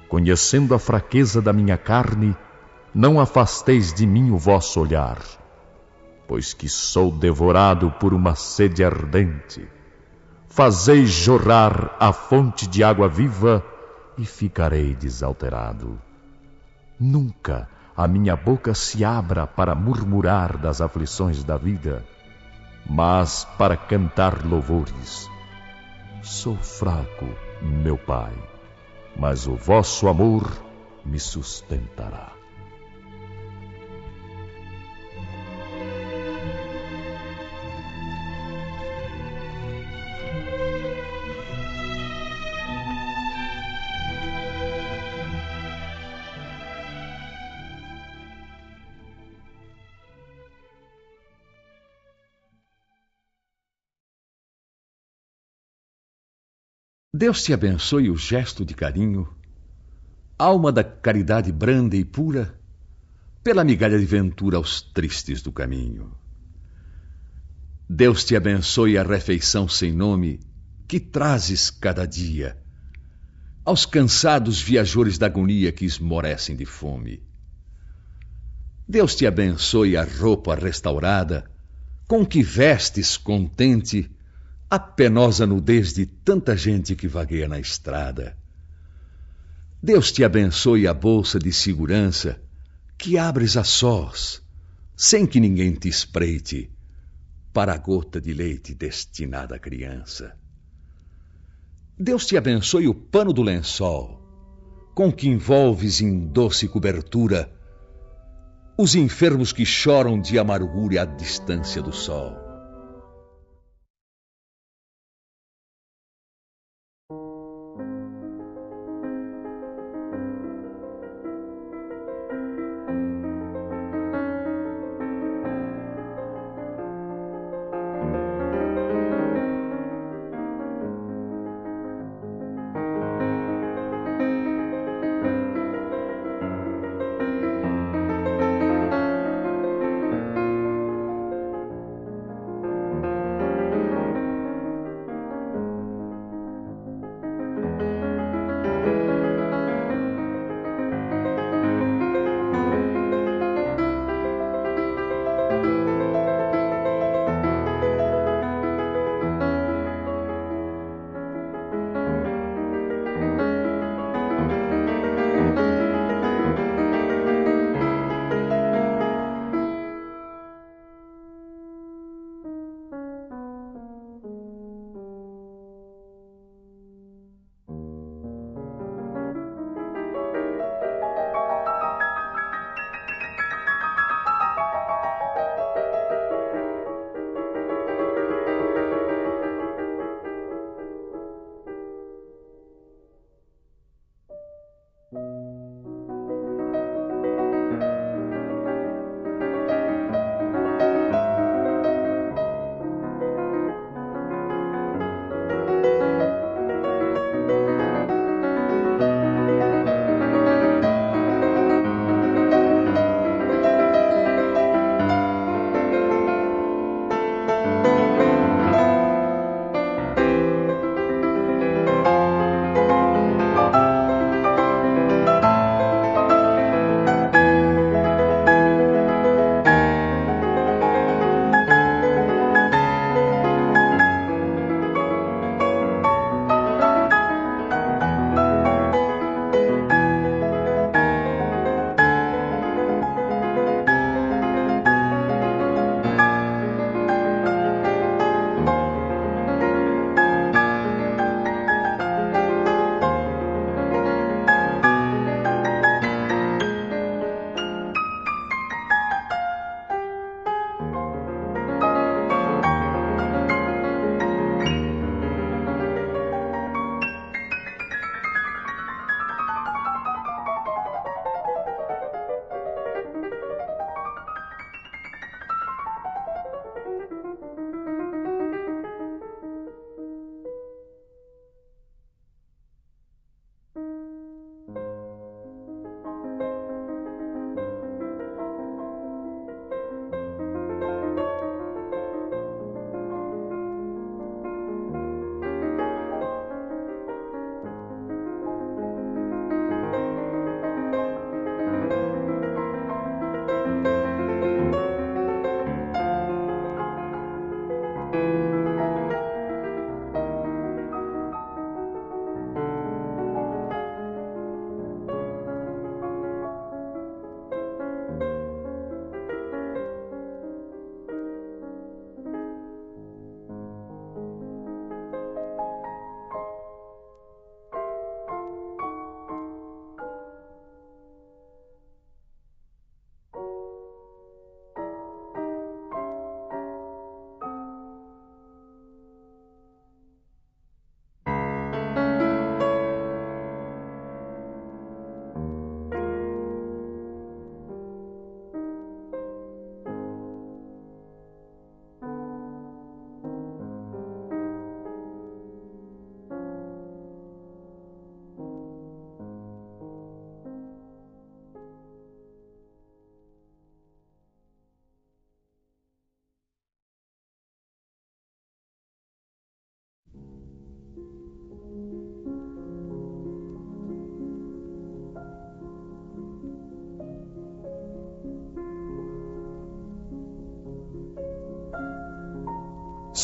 Conhecendo a fraqueza da minha carne, não afasteis de mim o vosso olhar, pois que sou devorado por uma sede ardente. Fazeis jorrar a fonte de água viva e ficarei desalterado. Nunca a minha boca se abra para murmurar das aflições da vida, mas para cantar louvores. Sou fraco meu Pai, mas o vosso amor me sustentará. Deus te abençoe o gesto de carinho, alma da caridade branda e pura, pela migalha de ventura aos tristes do caminho. Deus te abençoe a refeição sem nome que trazes cada dia aos cansados viajores da agonia que esmorecem de fome. Deus te abençoe a roupa restaurada com que vestes contente a penosa nudez de tanta gente que vagueia na estrada. Deus te abençoe a bolsa de segurança que abres a sós, sem que ninguém te espreite, para a gota de leite destinada à criança. Deus te abençoe o pano do lençol, com que envolves em doce cobertura os enfermos que choram de amargura à distância do sol.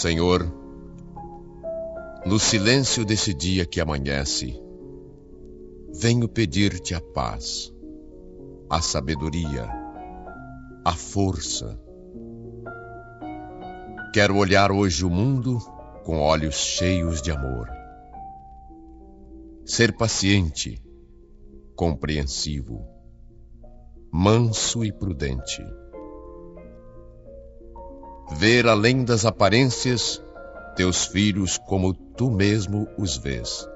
Senhor, no silêncio desse dia que amanhece, venho pedir-te a paz, a sabedoria, a força. Quero olhar hoje o mundo com olhos cheios de amor. Ser paciente, compreensivo, manso e prudente. Ver além das aparências teus filhos como tu mesmo os vês.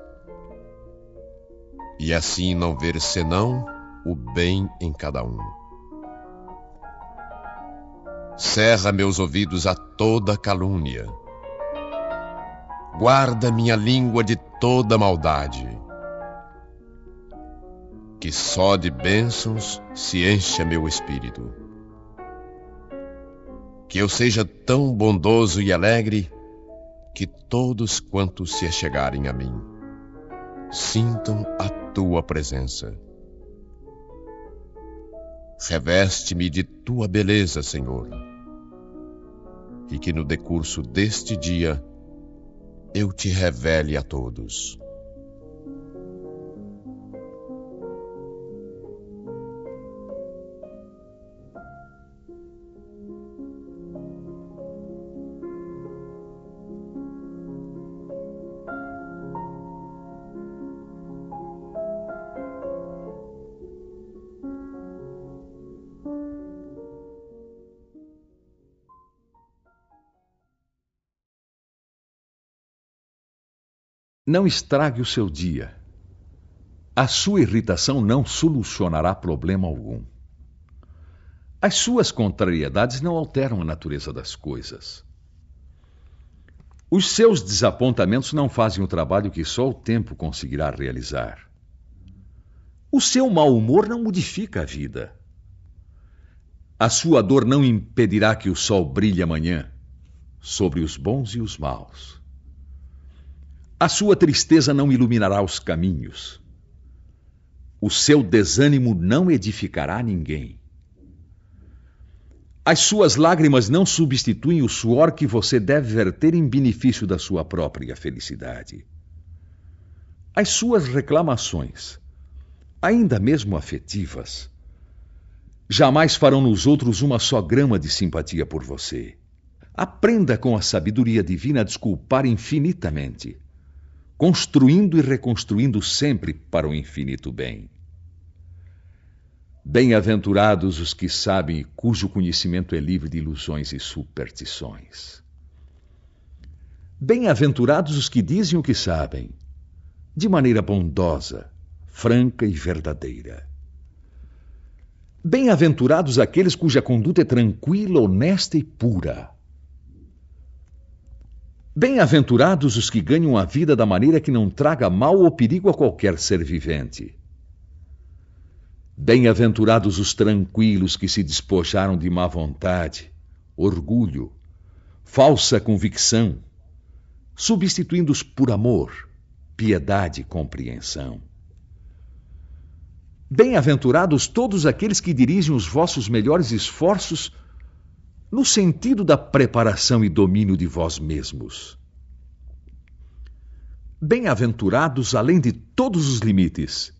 E assim não ver senão o bem em cada um. Cerra meus ouvidos a toda calúnia guarda minha língua de toda maldade. Que só de bênçãos se encha meu espírito. Que eu seja tão bondoso e alegre que todos quantos se achegarem a mim sintam a tua presença. Reveste-me de tua beleza, Senhor, e que no decurso deste dia eu te revele a todos. Não estrague o seu dia. A sua irritação não solucionará problema algum. As suas contrariedades não alteram a natureza das coisas. Os seus desapontamentos não fazem o trabalho que só o tempo conseguirá realizar. O seu mau humor não modifica a vida. A sua dor não impedirá que o sol brilhe amanhã sobre os bons e os maus. A sua tristeza não iluminará os caminhos. O seu desânimo não edificará ninguém. As suas lágrimas não substituem o suor que você deve verter em benefício da sua própria felicidade. As suas reclamações, ainda mesmo afetivas, jamais farão nos outros uma só grama de simpatia por você. Aprenda com a sabedoria divina a desculpar infinitamente construindo e reconstruindo sempre para o infinito bem. Bem-aventurados os que sabem cujo conhecimento é livre de ilusões e superstições. Bem-aventurados os que dizem o que sabem, de maneira bondosa, franca e verdadeira. Bem-aventurados aqueles cuja conduta é tranquila, honesta e pura Bem-aventurados os que ganham a vida da maneira que não traga mal ou perigo a qualquer ser vivente. Bem-aventurados os tranquilos que se despojaram de má vontade, orgulho, falsa convicção, substituindo-os por amor, piedade e compreensão. Bem-aventurados todos aqueles que dirigem os vossos melhores esforços no sentido da preparação e domínio de vós mesmos. Bem-aventurados além de todos os limites,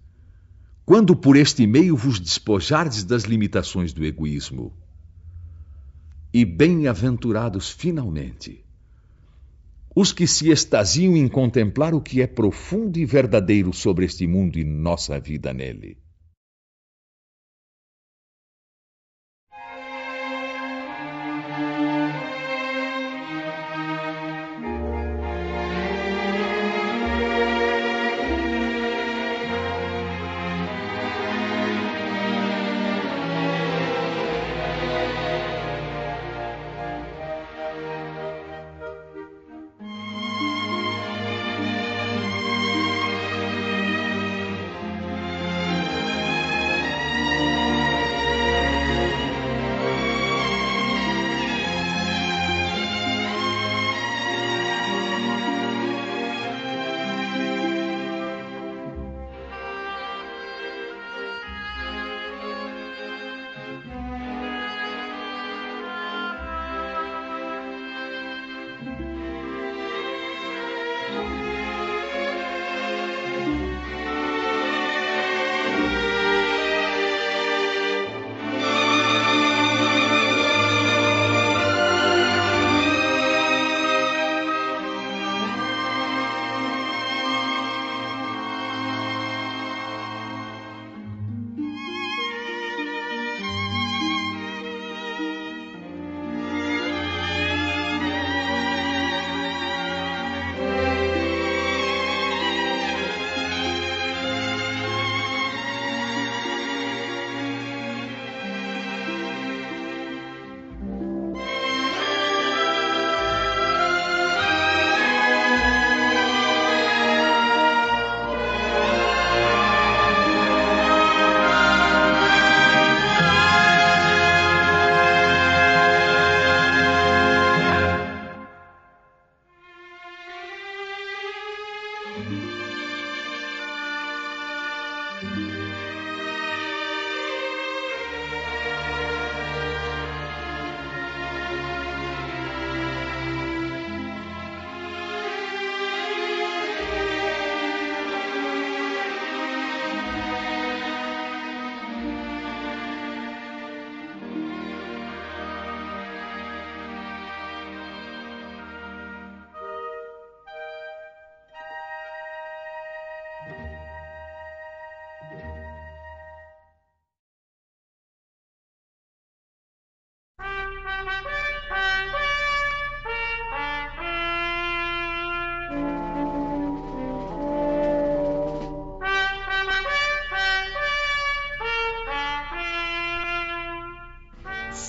quando por este meio vos despojardes das limitações do egoísmo. E bem-aventurados finalmente, os que se extasiam em contemplar o que é profundo e verdadeiro sobre este mundo e nossa vida nele.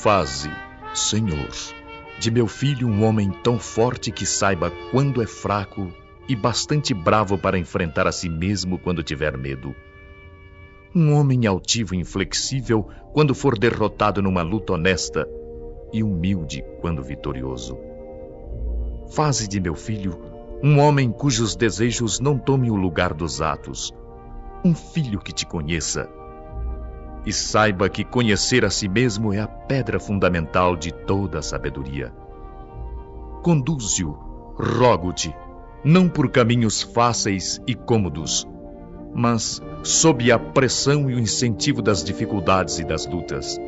Faze, Senhor, de meu filho um homem tão forte que saiba quando é fraco e bastante bravo para enfrentar a si mesmo quando tiver medo. Um homem altivo e inflexível quando for derrotado numa luta honesta e humilde quando vitorioso. Faze de meu filho um homem cujos desejos não tomem o lugar dos atos, um filho que te conheça. E saiba que conhecer a si mesmo é a pedra fundamental de toda a sabedoria. Conduze-o, rogo-te, não por caminhos fáceis e cômodos, mas sob a pressão e o incentivo das dificuldades e das lutas.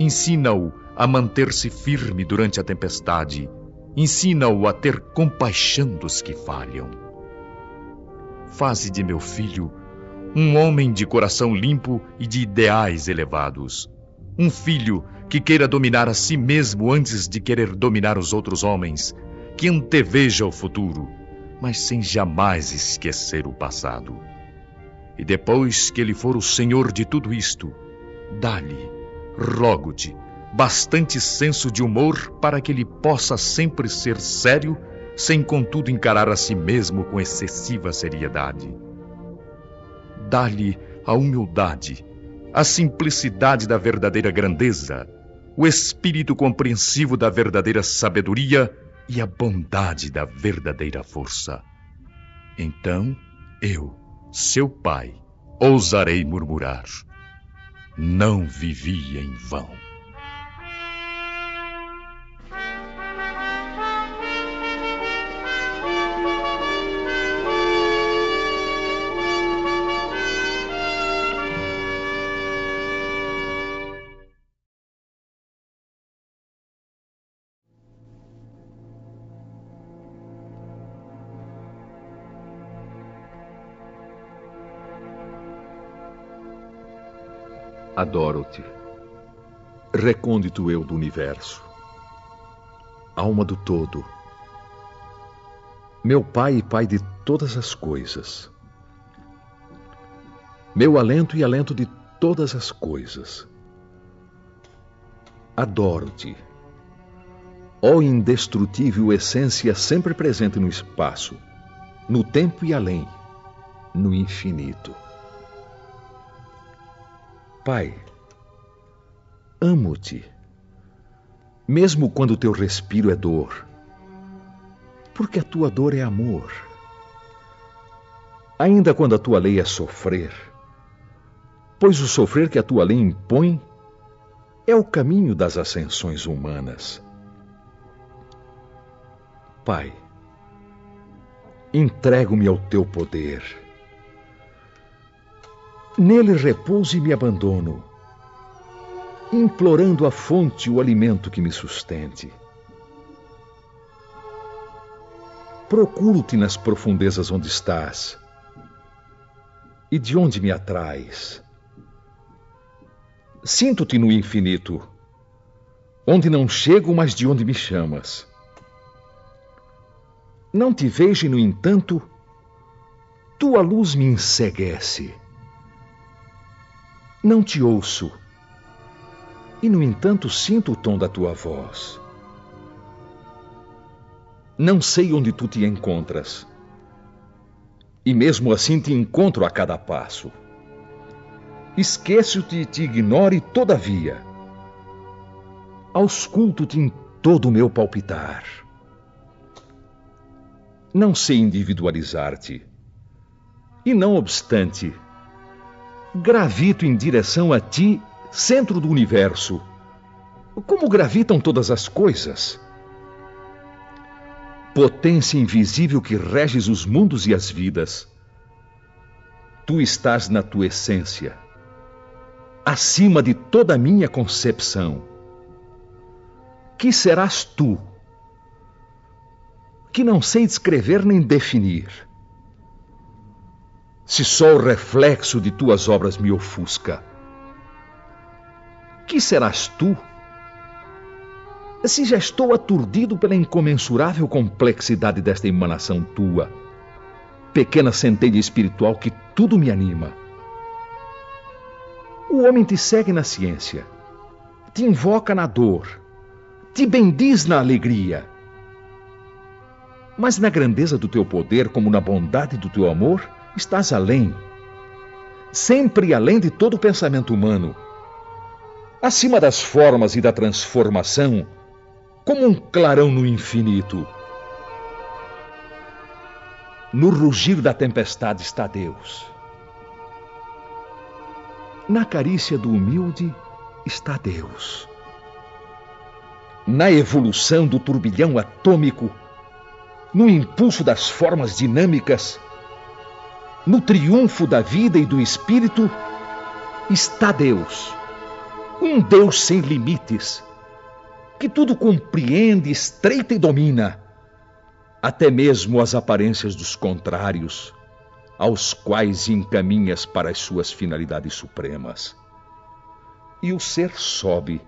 Ensina-o a manter-se firme durante a tempestade. Ensina-o a ter compaixão dos que falham. Faze de meu filho um homem de coração limpo e de ideais elevados. Um filho que queira dominar a si mesmo antes de querer dominar os outros homens, que anteveja o futuro, mas sem jamais esquecer o passado. E depois que ele for o senhor de tudo isto, dá-lhe, rogo-te, bastante senso de humor para que ele possa sempre ser sério, sem contudo encarar a si mesmo com excessiva seriedade. Dá-lhe a humildade, a simplicidade da verdadeira grandeza, o espírito compreensivo da verdadeira sabedoria e a bondade da verdadeira força. Então eu, seu pai, ousarei murmurar: Não vivi em vão. Adoro-te, recôndito eu do universo, alma do todo, meu Pai e Pai de todas as coisas, meu alento e alento de todas as coisas. Adoro-te, ó indestrutível essência sempre presente no espaço, no tempo e além, no infinito. Pai, amo-te, mesmo quando teu respiro é dor, porque a tua dor é amor. Ainda quando a tua lei é sofrer, pois o sofrer que a tua lei impõe é o caminho das ascensões humanas. Pai, entrego-me ao teu poder Nele repouso e me abandono, implorando a fonte o alimento que me sustente. Procuro-te nas profundezas onde estás e de onde me atrais. Sinto-te no infinito, onde não chego, mas de onde me chamas. Não te vejo, e, no entanto, tua luz me enseguece não te ouço. E, no entanto, sinto o tom da tua voz. Não sei onde tu te encontras. E mesmo assim te encontro a cada passo. Esqueço-te e te ignoro, e todavia. Ausculto-te em todo o meu palpitar. Não sei individualizar-te. E não obstante, gravito em direção a ti, centro do universo. Como gravitam todas as coisas? Potência invisível que reges os mundos e as vidas. Tu estás na tua essência, acima de toda a minha concepção. Que serás tu? Que não sei descrever nem definir se só o reflexo de tuas obras me ofusca? Que serás tu? Se já estou aturdido pela incomensurável complexidade desta emanação tua, pequena centelha espiritual que tudo me anima. O homem te segue na ciência, te invoca na dor, te bendiz na alegria. Mas na grandeza do teu poder, como na bondade do teu amor, estás além. Sempre além de todo pensamento humano. Acima das formas e da transformação, como um clarão no infinito. No rugir da tempestade está Deus. Na carícia do humilde está Deus. Na evolução do turbilhão atômico, no impulso das formas dinâmicas, no triunfo da vida e do espírito, está Deus. Um Deus sem limites, que tudo compreende, estreita e domina, até mesmo as aparências dos contrários, aos quais encaminhas para as suas finalidades supremas e o ser sobe,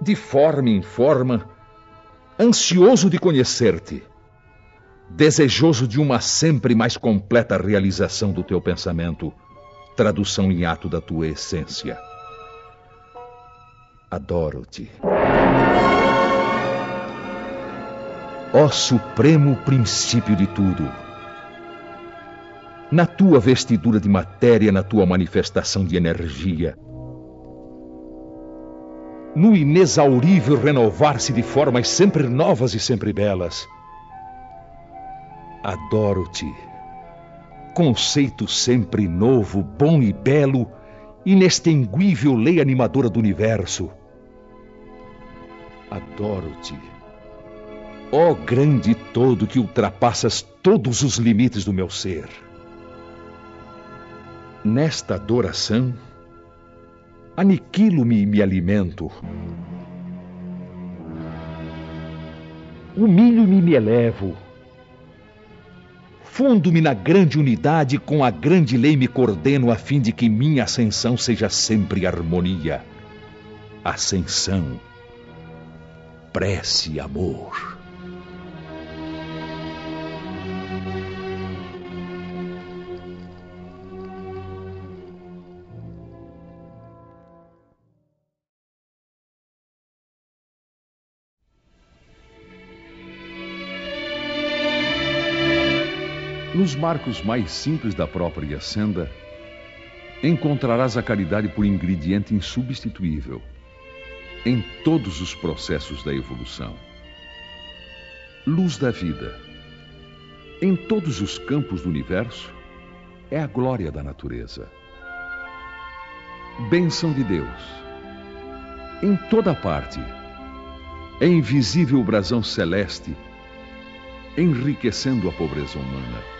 de forma em forma, ansioso de conhecer-te, desejoso de uma sempre mais completa realização do teu pensamento, tradução em ato da tua essência. Adoro-te. Ó supremo princípio de tudo. Na tua vestidura de matéria, na tua manifestação de energia, no inexaurível renovar-se de formas sempre novas e sempre belas. Adoro-te, conceito sempre novo, bom e belo, inextinguível lei animadora do universo. Adoro-te, ó grande todo que ultrapassas todos os limites do meu ser. Nesta adoração, Aniquilo-me e me alimento. Humilho-me e me elevo. Fundo-me na grande unidade, com a grande lei me coordeno, a fim de que minha ascensão seja sempre harmonia. Ascensão, prece amor. Marcos mais simples da própria senda, encontrarás a caridade por ingrediente insubstituível em todos os processos da evolução. Luz da vida. Em todos os campos do universo, é a glória da natureza. Bênção de Deus. Em toda parte, é invisível o brasão celeste, enriquecendo a pobreza humana.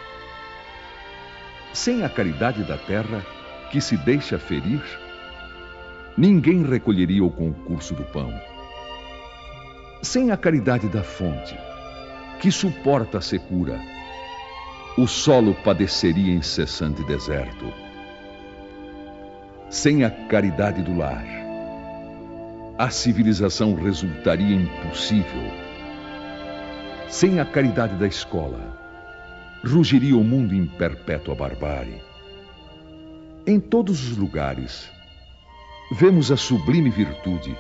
Sem a caridade da terra, que se deixa ferir, ninguém recolheria o concurso do pão. Sem a caridade da fonte, que suporta a secura, o solo padeceria incessante deserto. Sem a caridade do lar, a civilização resultaria impossível. Sem a caridade da escola, rugiria o mundo em perpétua barbárie. Em todos os lugares, vemos a sublime virtude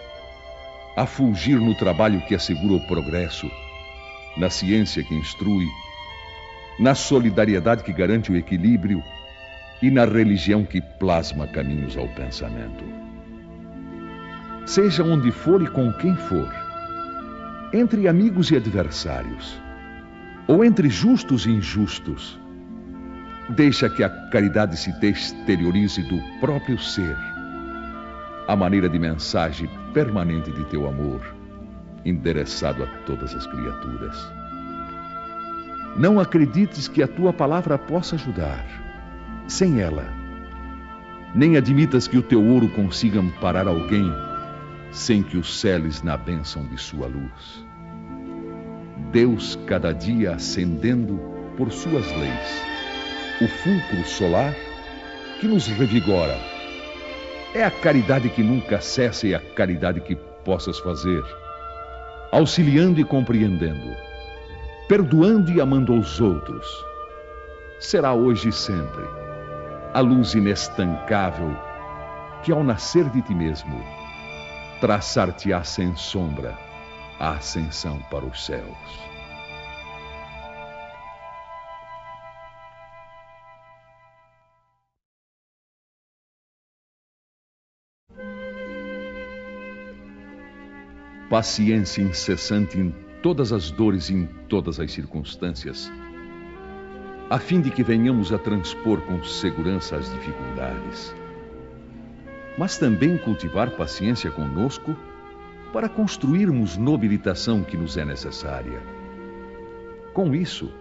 a fulgir no trabalho que assegura o progresso, na ciência que instrui, na solidariedade que garante o equilíbrio e na religião que plasma caminhos ao pensamento. Seja onde for e com quem for, entre amigos e adversários, ou entre justos e injustos. Deixa que a caridade se exteriorize do próprio ser, a maneira de mensagem permanente de teu amor, endereçado a todas as criaturas. Não acredites que a tua palavra possa ajudar. Sem ela, nem admitas que o teu ouro consiga amparar alguém sem que o seles na bênção de sua luz. Deus cada dia acendendo por suas leis. O fulcro solar que nos revigora. É a caridade que nunca cessa e a caridade que possas fazer, auxiliando e compreendendo, perdoando e amando aos outros. Será hoje e sempre a luz inestancável que, ao nascer de ti mesmo, traçar-te-á sem sombra a ascensão para os céus. paciência incessante em todas as dores e em todas as circunstâncias, a fim de que venhamos a transpor com segurança as dificuldades, mas também cultivar paciência conosco para construirmos nobilitação que nos é necessária. Com isso,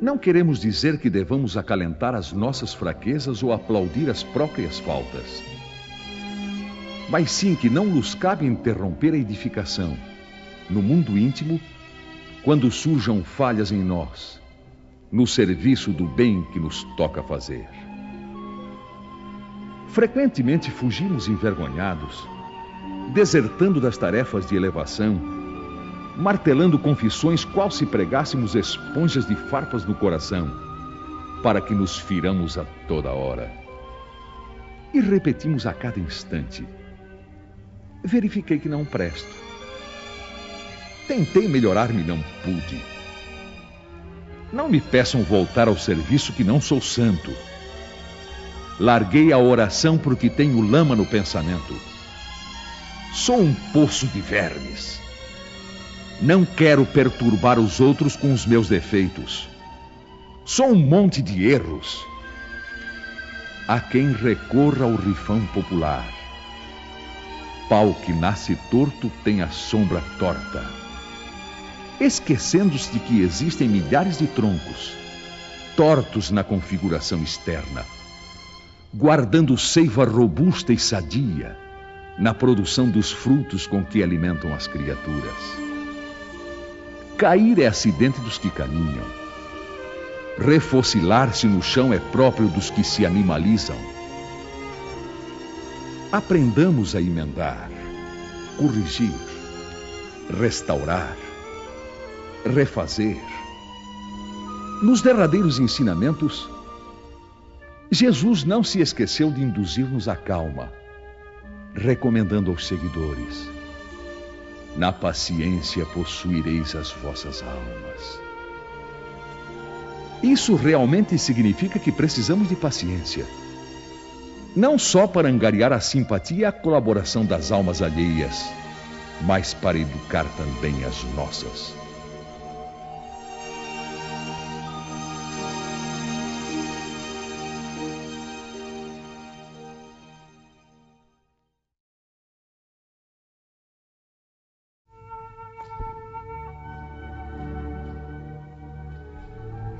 não queremos dizer que devamos acalentar as nossas fraquezas ou aplaudir as próprias faltas mas sim que não nos cabe interromper a edificação, no mundo íntimo, quando surjam falhas em nós, no serviço do bem que nos toca fazer. Frequentemente fugimos envergonhados, desertando das tarefas de elevação, martelando confissões qual se pregássemos esponjas de farpas no coração, para que nos firamos a toda hora. E repetimos a cada instante: verifiquei que não presto. Tentei melhorar-me, não pude. Não me peçam voltar ao serviço que não sou santo. Larguei a oração porque tenho lama no pensamento. Sou um poço de vermes. Não quero perturbar os outros com os meus defeitos. Sou um monte de erros. Há quem recorra ao rifão popular pau que nasce torto tem a sombra torta. Esquecendo-se de que existem milhares de troncos, tortos na configuração externa, guardando seiva robusta e sadia na produção dos frutos com que alimentam as criaturas. Cair é acidente dos que caminham. Refocilar-se no chão é próprio dos que se animalizam Aprendamos a emendar, corrigir, restaurar, refazer. Nos derradeiros ensinamentos, Jesus não se esqueceu de induzir-nos à calma, recomendando aos seguidores: Na paciência possuireis as vossas almas. Isso realmente significa que precisamos de paciência não só para angariar a simpatia e a colaboração das almas alheias, mas para educar também as nossas.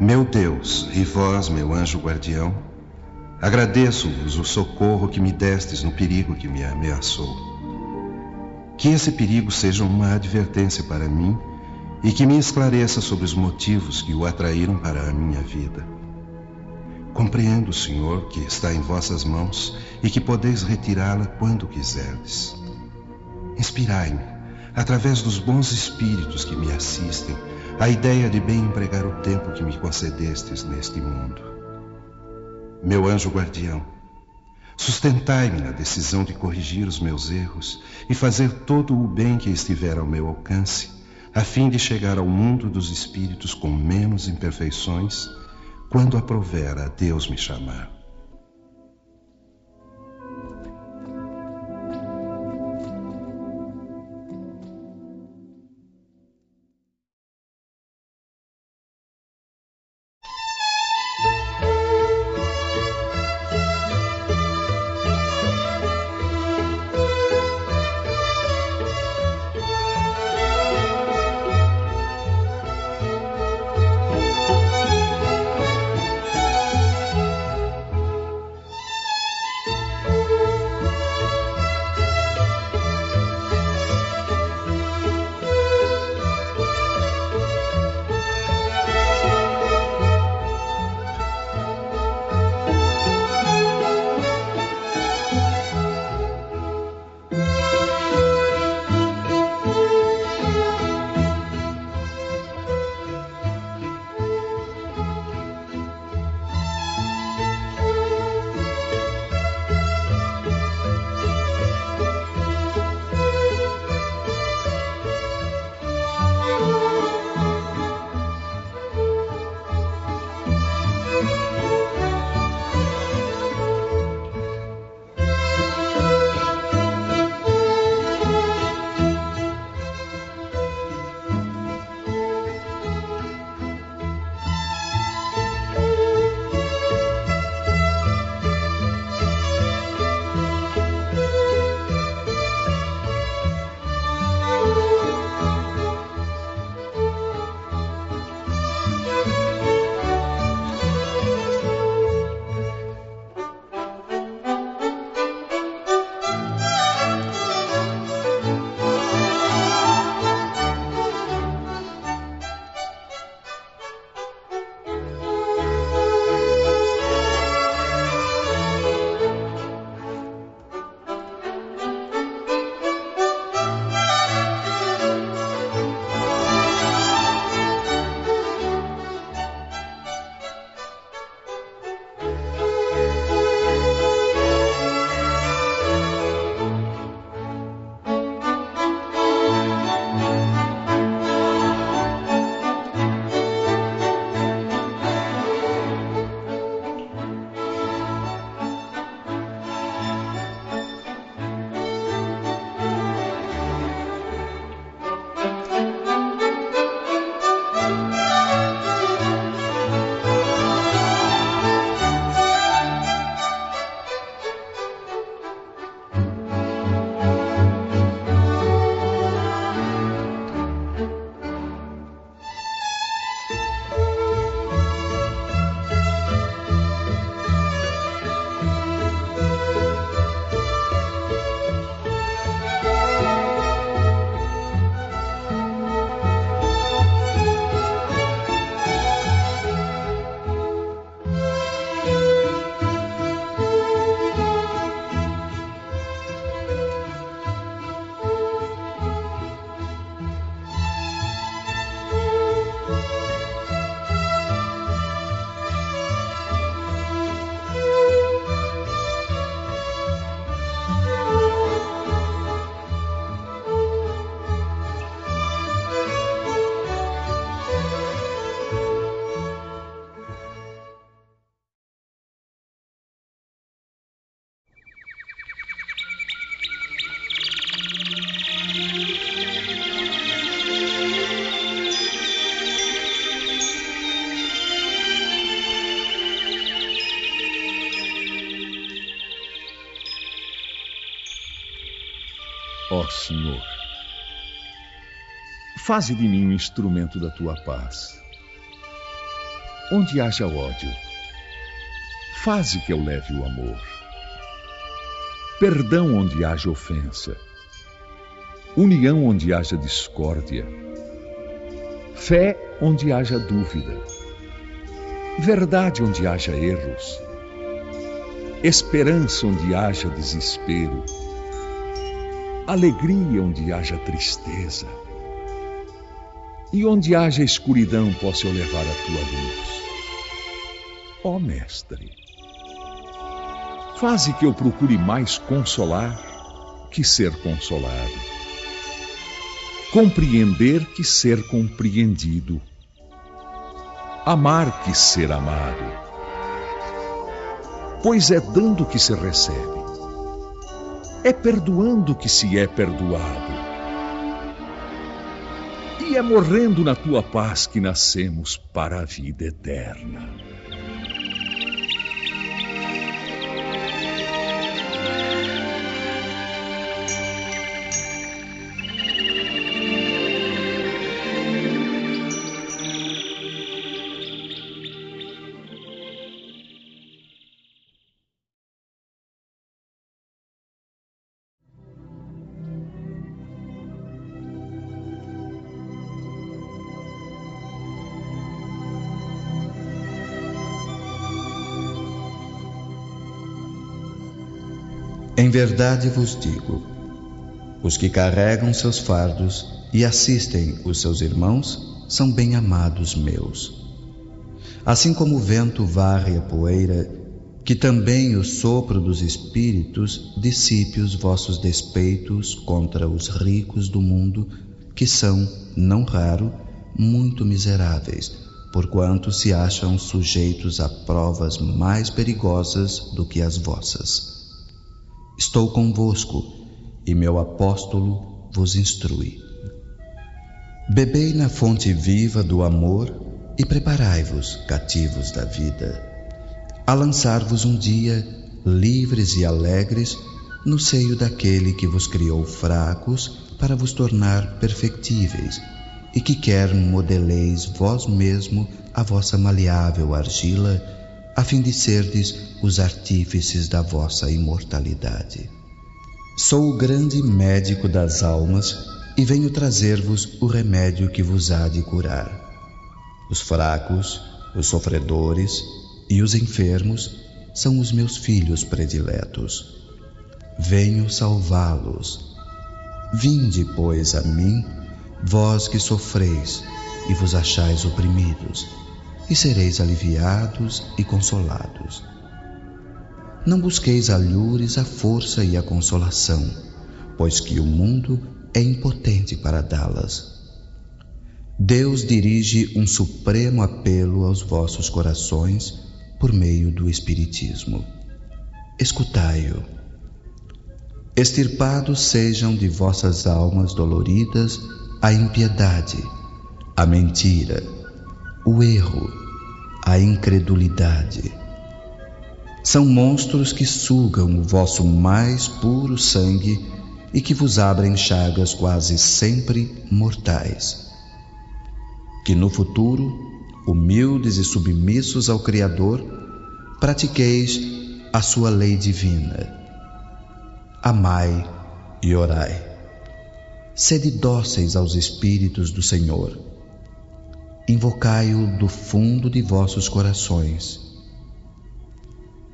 Meu Deus, e vós, meu anjo guardião, Agradeço-vos o socorro que me destes no perigo que me ameaçou. Que esse perigo seja uma advertência para mim e que me esclareça sobre os motivos que o atraíram para a minha vida. Compreendo, Senhor, que está em vossas mãos e que podeis retirá-la quando quiserdes. Inspirai-me, através dos bons espíritos que me assistem, a ideia de bem empregar o tempo que me concedestes neste mundo meu anjo guardião, sustentai-me na decisão de corrigir os meus erros e fazer todo o bem que estiver ao meu alcance, a fim de chegar ao mundo dos espíritos com menos imperfeições, quando aprover a Deus me chamar. Faze de mim um instrumento da tua paz. Onde haja ódio, faze que eu leve o amor. Perdão onde haja ofensa, união onde haja discórdia, fé onde haja dúvida, verdade onde haja erros, esperança onde haja desespero, alegria onde haja tristeza e onde haja escuridão, posso eu levar a tua luz. Ó oh, Mestre, faze que eu procure mais consolar que ser consolado, compreender que ser compreendido, amar que ser amado. Pois é dando que se recebe, é perdoando que se é perdoado e é morrendo na tua paz que nascemos para a vida eterna. Verdade vos digo: os que carregam seus fardos e assistem os seus irmãos são bem amados meus. Assim como o vento varre a poeira, que também o sopro dos espíritos dissipe os vossos despeitos contra os ricos do mundo, que são, não raro, muito miseráveis, porquanto se acham sujeitos a provas mais perigosas do que as vossas. Estou convosco e meu apóstolo vos instrui. Bebei na fonte viva do amor e preparai-vos, cativos da vida, a lançar-vos um dia, livres e alegres, no seio daquele que vos criou fracos para vos tornar perfectíveis e que quer modeleis vós mesmo a vossa maleável argila a fim de serdes os artífices da vossa imortalidade. Sou o grande médico das almas e venho trazer-vos o remédio que vos há de curar. Os fracos, os sofredores e os enfermos são os meus filhos prediletos. Venho salvá-los. Vinde, pois, a mim, vós que sofreis e vos achais oprimidos e sereis aliviados e consolados. Não busqueis alhures a força e a consolação, pois que o mundo é impotente para dá-las. Deus dirige um supremo apelo aos vossos corações por meio do Espiritismo. Escutai-o. Extirpados sejam de vossas almas doloridas a impiedade, a mentira, o erro, a incredulidade. São monstros que sugam o vosso mais puro sangue e que vos abrem chagas quase sempre mortais. Que no futuro, humildes e submissos ao Criador, pratiqueis a sua lei divina. Amai e orai. Sede dóceis aos Espíritos do Senhor invocai-o do fundo de vossos corações.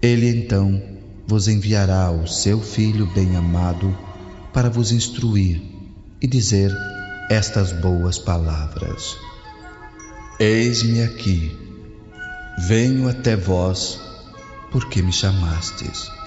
Ele então vos enviará o seu Filho bem-amado para vos instruir e dizer estas boas palavras: Eis-me aqui, venho até vós, porque me chamastes.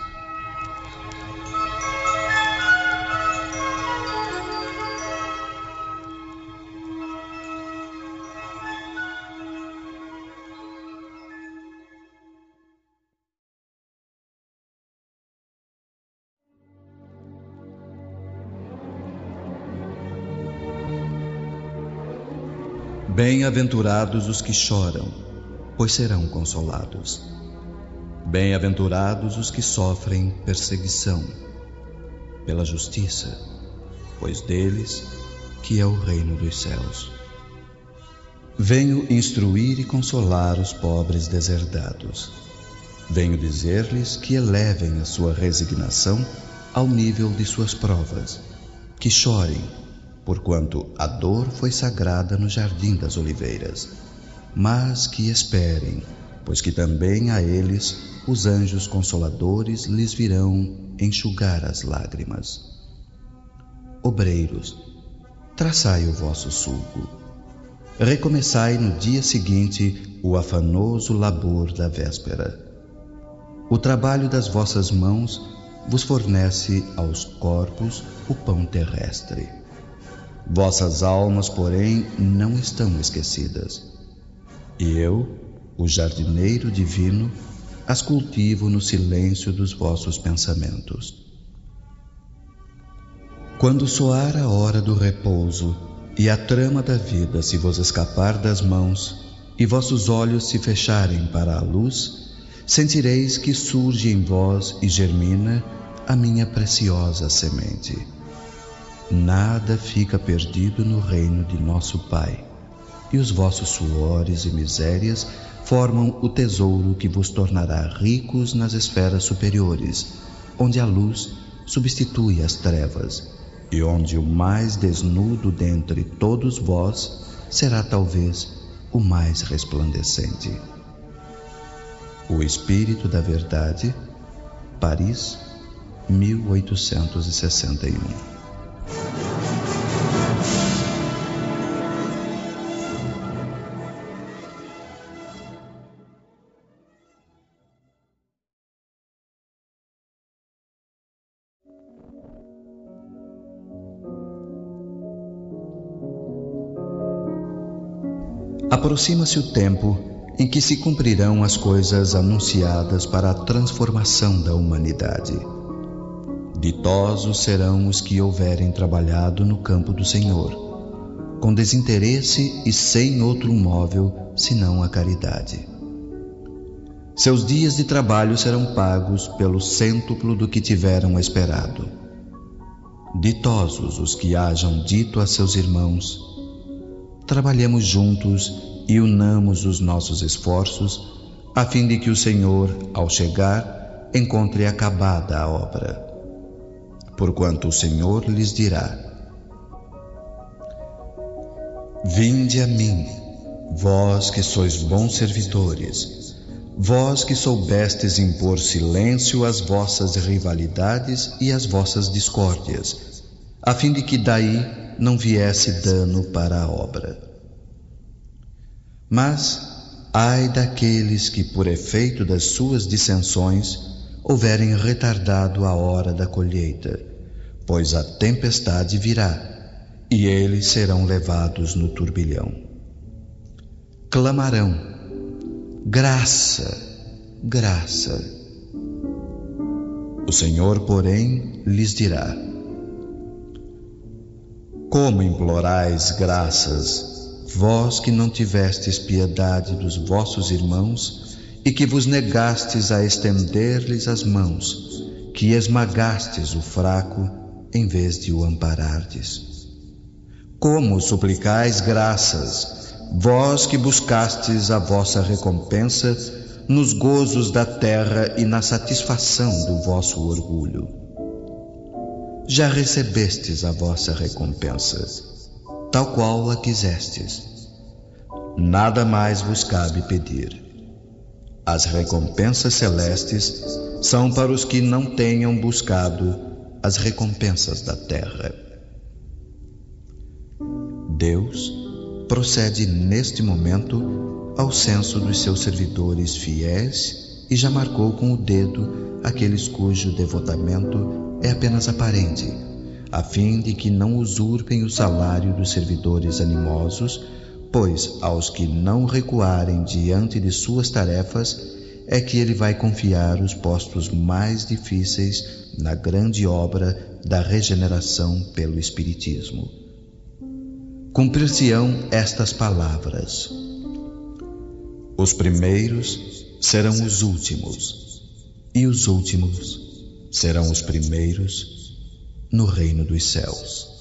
Bem-aventurados os que choram, pois serão consolados. Bem-aventurados os que sofrem perseguição pela justiça, pois deles que é o reino dos céus. Venho instruir e consolar os pobres deserdados. Venho dizer-lhes que elevem a sua resignação ao nível de suas provas, que chorem, porquanto a dor foi sagrada no jardim das oliveiras, mas que esperem, pois que também a eles os anjos consoladores lhes virão enxugar as lágrimas. Obreiros, traçai o vosso sulco. Recomeçai no dia seguinte o afanoso labor da véspera. O trabalho das vossas mãos vos fornece aos corpos o pão terrestre. Vossas almas, porém, não estão esquecidas. E eu, o jardineiro divino, as cultivo no silêncio dos vossos pensamentos. Quando soar a hora do repouso e a trama da vida se vos escapar das mãos e vossos olhos se fecharem para a luz, sentireis que surge em vós e germina a minha preciosa semente. Nada fica perdido no reino de nosso Pai, e os vossos suores e misérias formam o tesouro que vos tornará ricos nas esferas superiores, onde a luz substitui as trevas, e onde o mais desnudo dentre todos vós será talvez o mais resplandecente. O Espírito da Verdade, Paris, 1861 Aproxima-se o tempo em que se cumprirão as coisas anunciadas para a transformação da humanidade. Ditosos serão os que houverem trabalhado no campo do Senhor, com desinteresse e sem outro móvel senão a caridade. Seus dias de trabalho serão pagos pelo cêntuplo do que tiveram esperado. Ditosos os que hajam dito a seus irmãos: trabalhemos juntos e unamos os nossos esforços, a fim de que o Senhor, ao chegar, encontre acabada a obra. Porquanto o Senhor lhes dirá: Vinde a mim, vós que sois bons servidores, vós que soubestes impor silêncio às vossas rivalidades e às vossas discórdias, a fim de que daí não viesse dano para a obra. Mas, ai daqueles que, por efeito das suas dissensões, houverem retardado a hora da colheita, pois a tempestade virá e eles serão levados no turbilhão. Clamarão: graça, graça. O Senhor, porém, lhes dirá: como implorais graças, vós que não tivestes piedade dos vossos irmãos e que vos negastes a estender-lhes as mãos, que esmagastes o fraco em vez de o amparardes? Como suplicais graças, vós que buscastes a vossa recompensa nos gozos da terra e na satisfação do vosso orgulho? já recebestes a vossa recompensa, tal qual a quisestes. Nada mais vos cabe pedir. As recompensas celestes são para os que não tenham buscado as recompensas da terra. Deus procede neste momento ao censo dos seus servidores fiéis e já marcou com o dedo aqueles cujo devotamento é apenas aparente, a fim de que não usurpem o salário dos servidores animosos, pois aos que não recuarem diante de suas tarefas é que ele vai confiar os postos mais difíceis na grande obra da regeneração pelo Espiritismo. Cumprir-se-ão estas palavras: Os primeiros serão os últimos, e os últimos serão os primeiros no reino dos céus.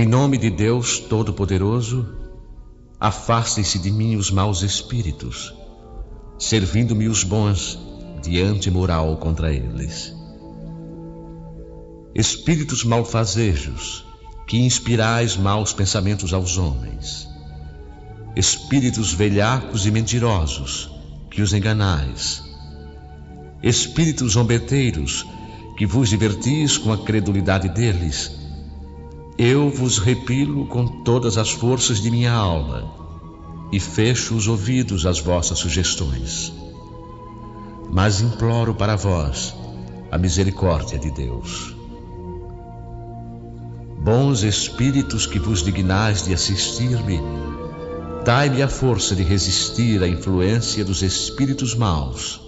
Em nome de Deus Todo-Poderoso, afastem-se de mim os maus espíritos, servindo-me os bons diante moral contra eles. Espíritos malfazejos, que inspirais maus pensamentos aos homens. Espíritos velhacos e mentirosos, que os enganais. Espíritos zombeteiros, que vos divertis com a credulidade deles. Eu vos repilo com todas as forças de minha alma e fecho os ouvidos às vossas sugestões. Mas imploro para vós a misericórdia de Deus. Bons espíritos que vos dignais de assistir-me, dai-me a força de resistir à influência dos espíritos maus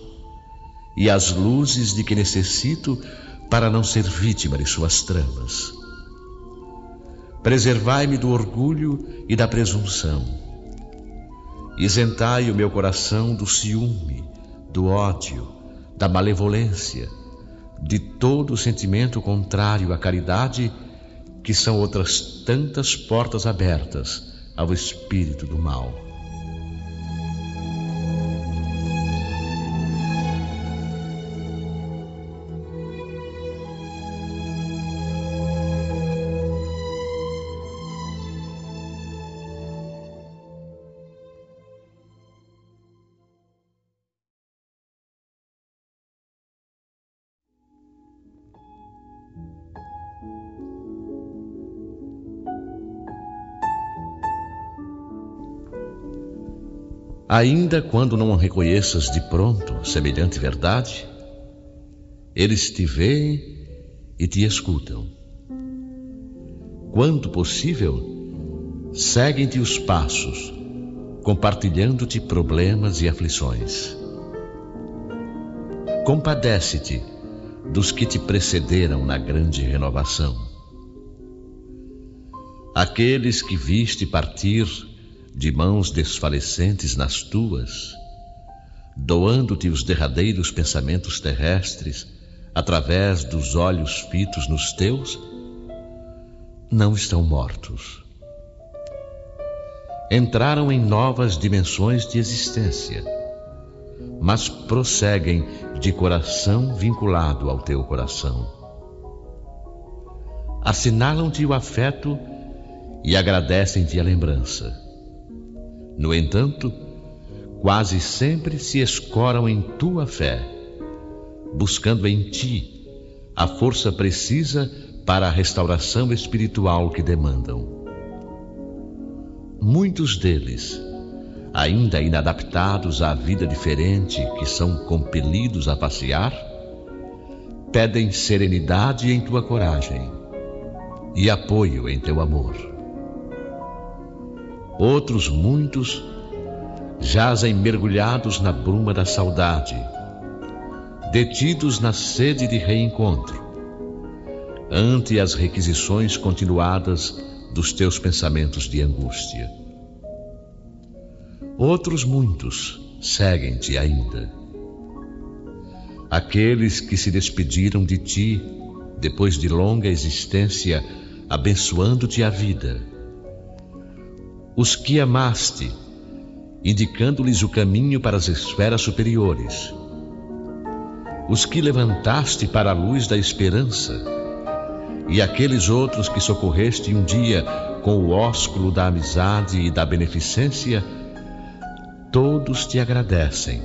e às luzes de que necessito para não ser vítima de suas tramas. Preservai-me do orgulho e da presunção. Isentai o meu coração do ciúme, do ódio, da malevolência, de todo sentimento contrário à caridade que são outras tantas portas abertas ao espírito do mal. Ainda quando não reconheças de pronto semelhante verdade, eles te veem e te escutam. Quando possível, seguem-te os passos, compartilhando-te problemas e aflições. Compadece-te dos que te precederam na grande renovação. Aqueles que viste partir de mãos desfalecentes nas tuas, doando-te os derradeiros pensamentos terrestres através dos olhos fitos nos teus, não estão mortos. Entraram em novas dimensões de existência, mas prosseguem de coração vinculado ao teu coração. Assinalam-te o afeto e agradecem-te a lembrança no entanto, quase sempre se escoram em tua fé, buscando em ti a força precisa para a restauração espiritual que demandam. Muitos deles, ainda inadaptados à vida diferente que são compelidos a passear, pedem serenidade em tua coragem e apoio em teu amor. Outros muitos jazem mergulhados na bruma da saudade, detidos na sede de reencontro, ante as requisições continuadas dos teus pensamentos de angústia. Outros muitos seguem-te ainda. Aqueles que se despediram de ti depois de longa existência, abençoando-te a vida os que amaste, indicando-lhes o caminho para as esferas superiores, os que levantaste para a luz da esperança, e aqueles outros que socorreste um dia com o ósculo da amizade e da beneficência, todos te agradecem,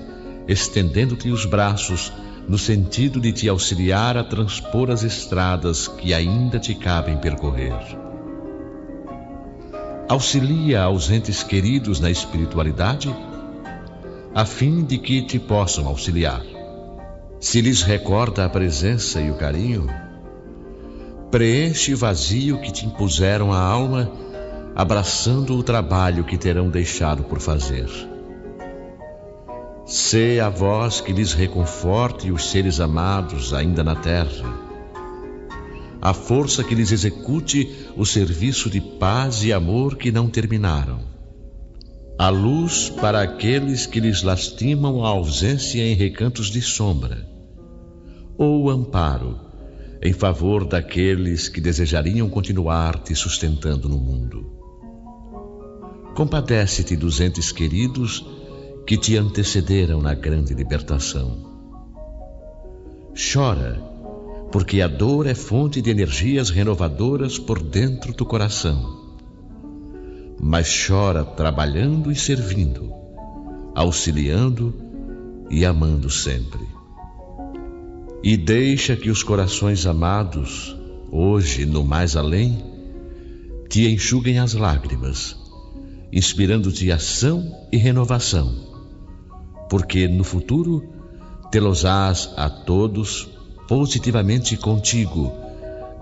estendendo-te os braços no sentido de te auxiliar a transpor as estradas que ainda te cabem percorrer. Auxilia aos entes queridos na espiritualidade, a fim de que te possam auxiliar. Se lhes recorda a presença e o carinho, preenche o vazio que te impuseram a alma, abraçando o trabalho que terão deixado por fazer. Sê a voz que lhes reconforte os seres amados ainda na terra a força que lhes execute o serviço de paz e amor que não terminaram. A luz para aqueles que lhes lastimam a ausência em recantos de sombra. Ou amparo, em favor daqueles que desejariam continuar te sustentando no mundo. Compadece-te dos entes queridos que te antecederam na grande libertação. Chora, porque a dor é fonte de energias renovadoras por dentro do coração. Mas chora trabalhando e servindo, auxiliando e amando sempre. E deixa que os corações amados, hoje no mais além, te enxuguem as lágrimas, inspirando-te ação e renovação, porque no futuro te-los-ás a todos positivamente contigo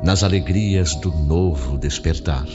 nas alegrias do novo despertar.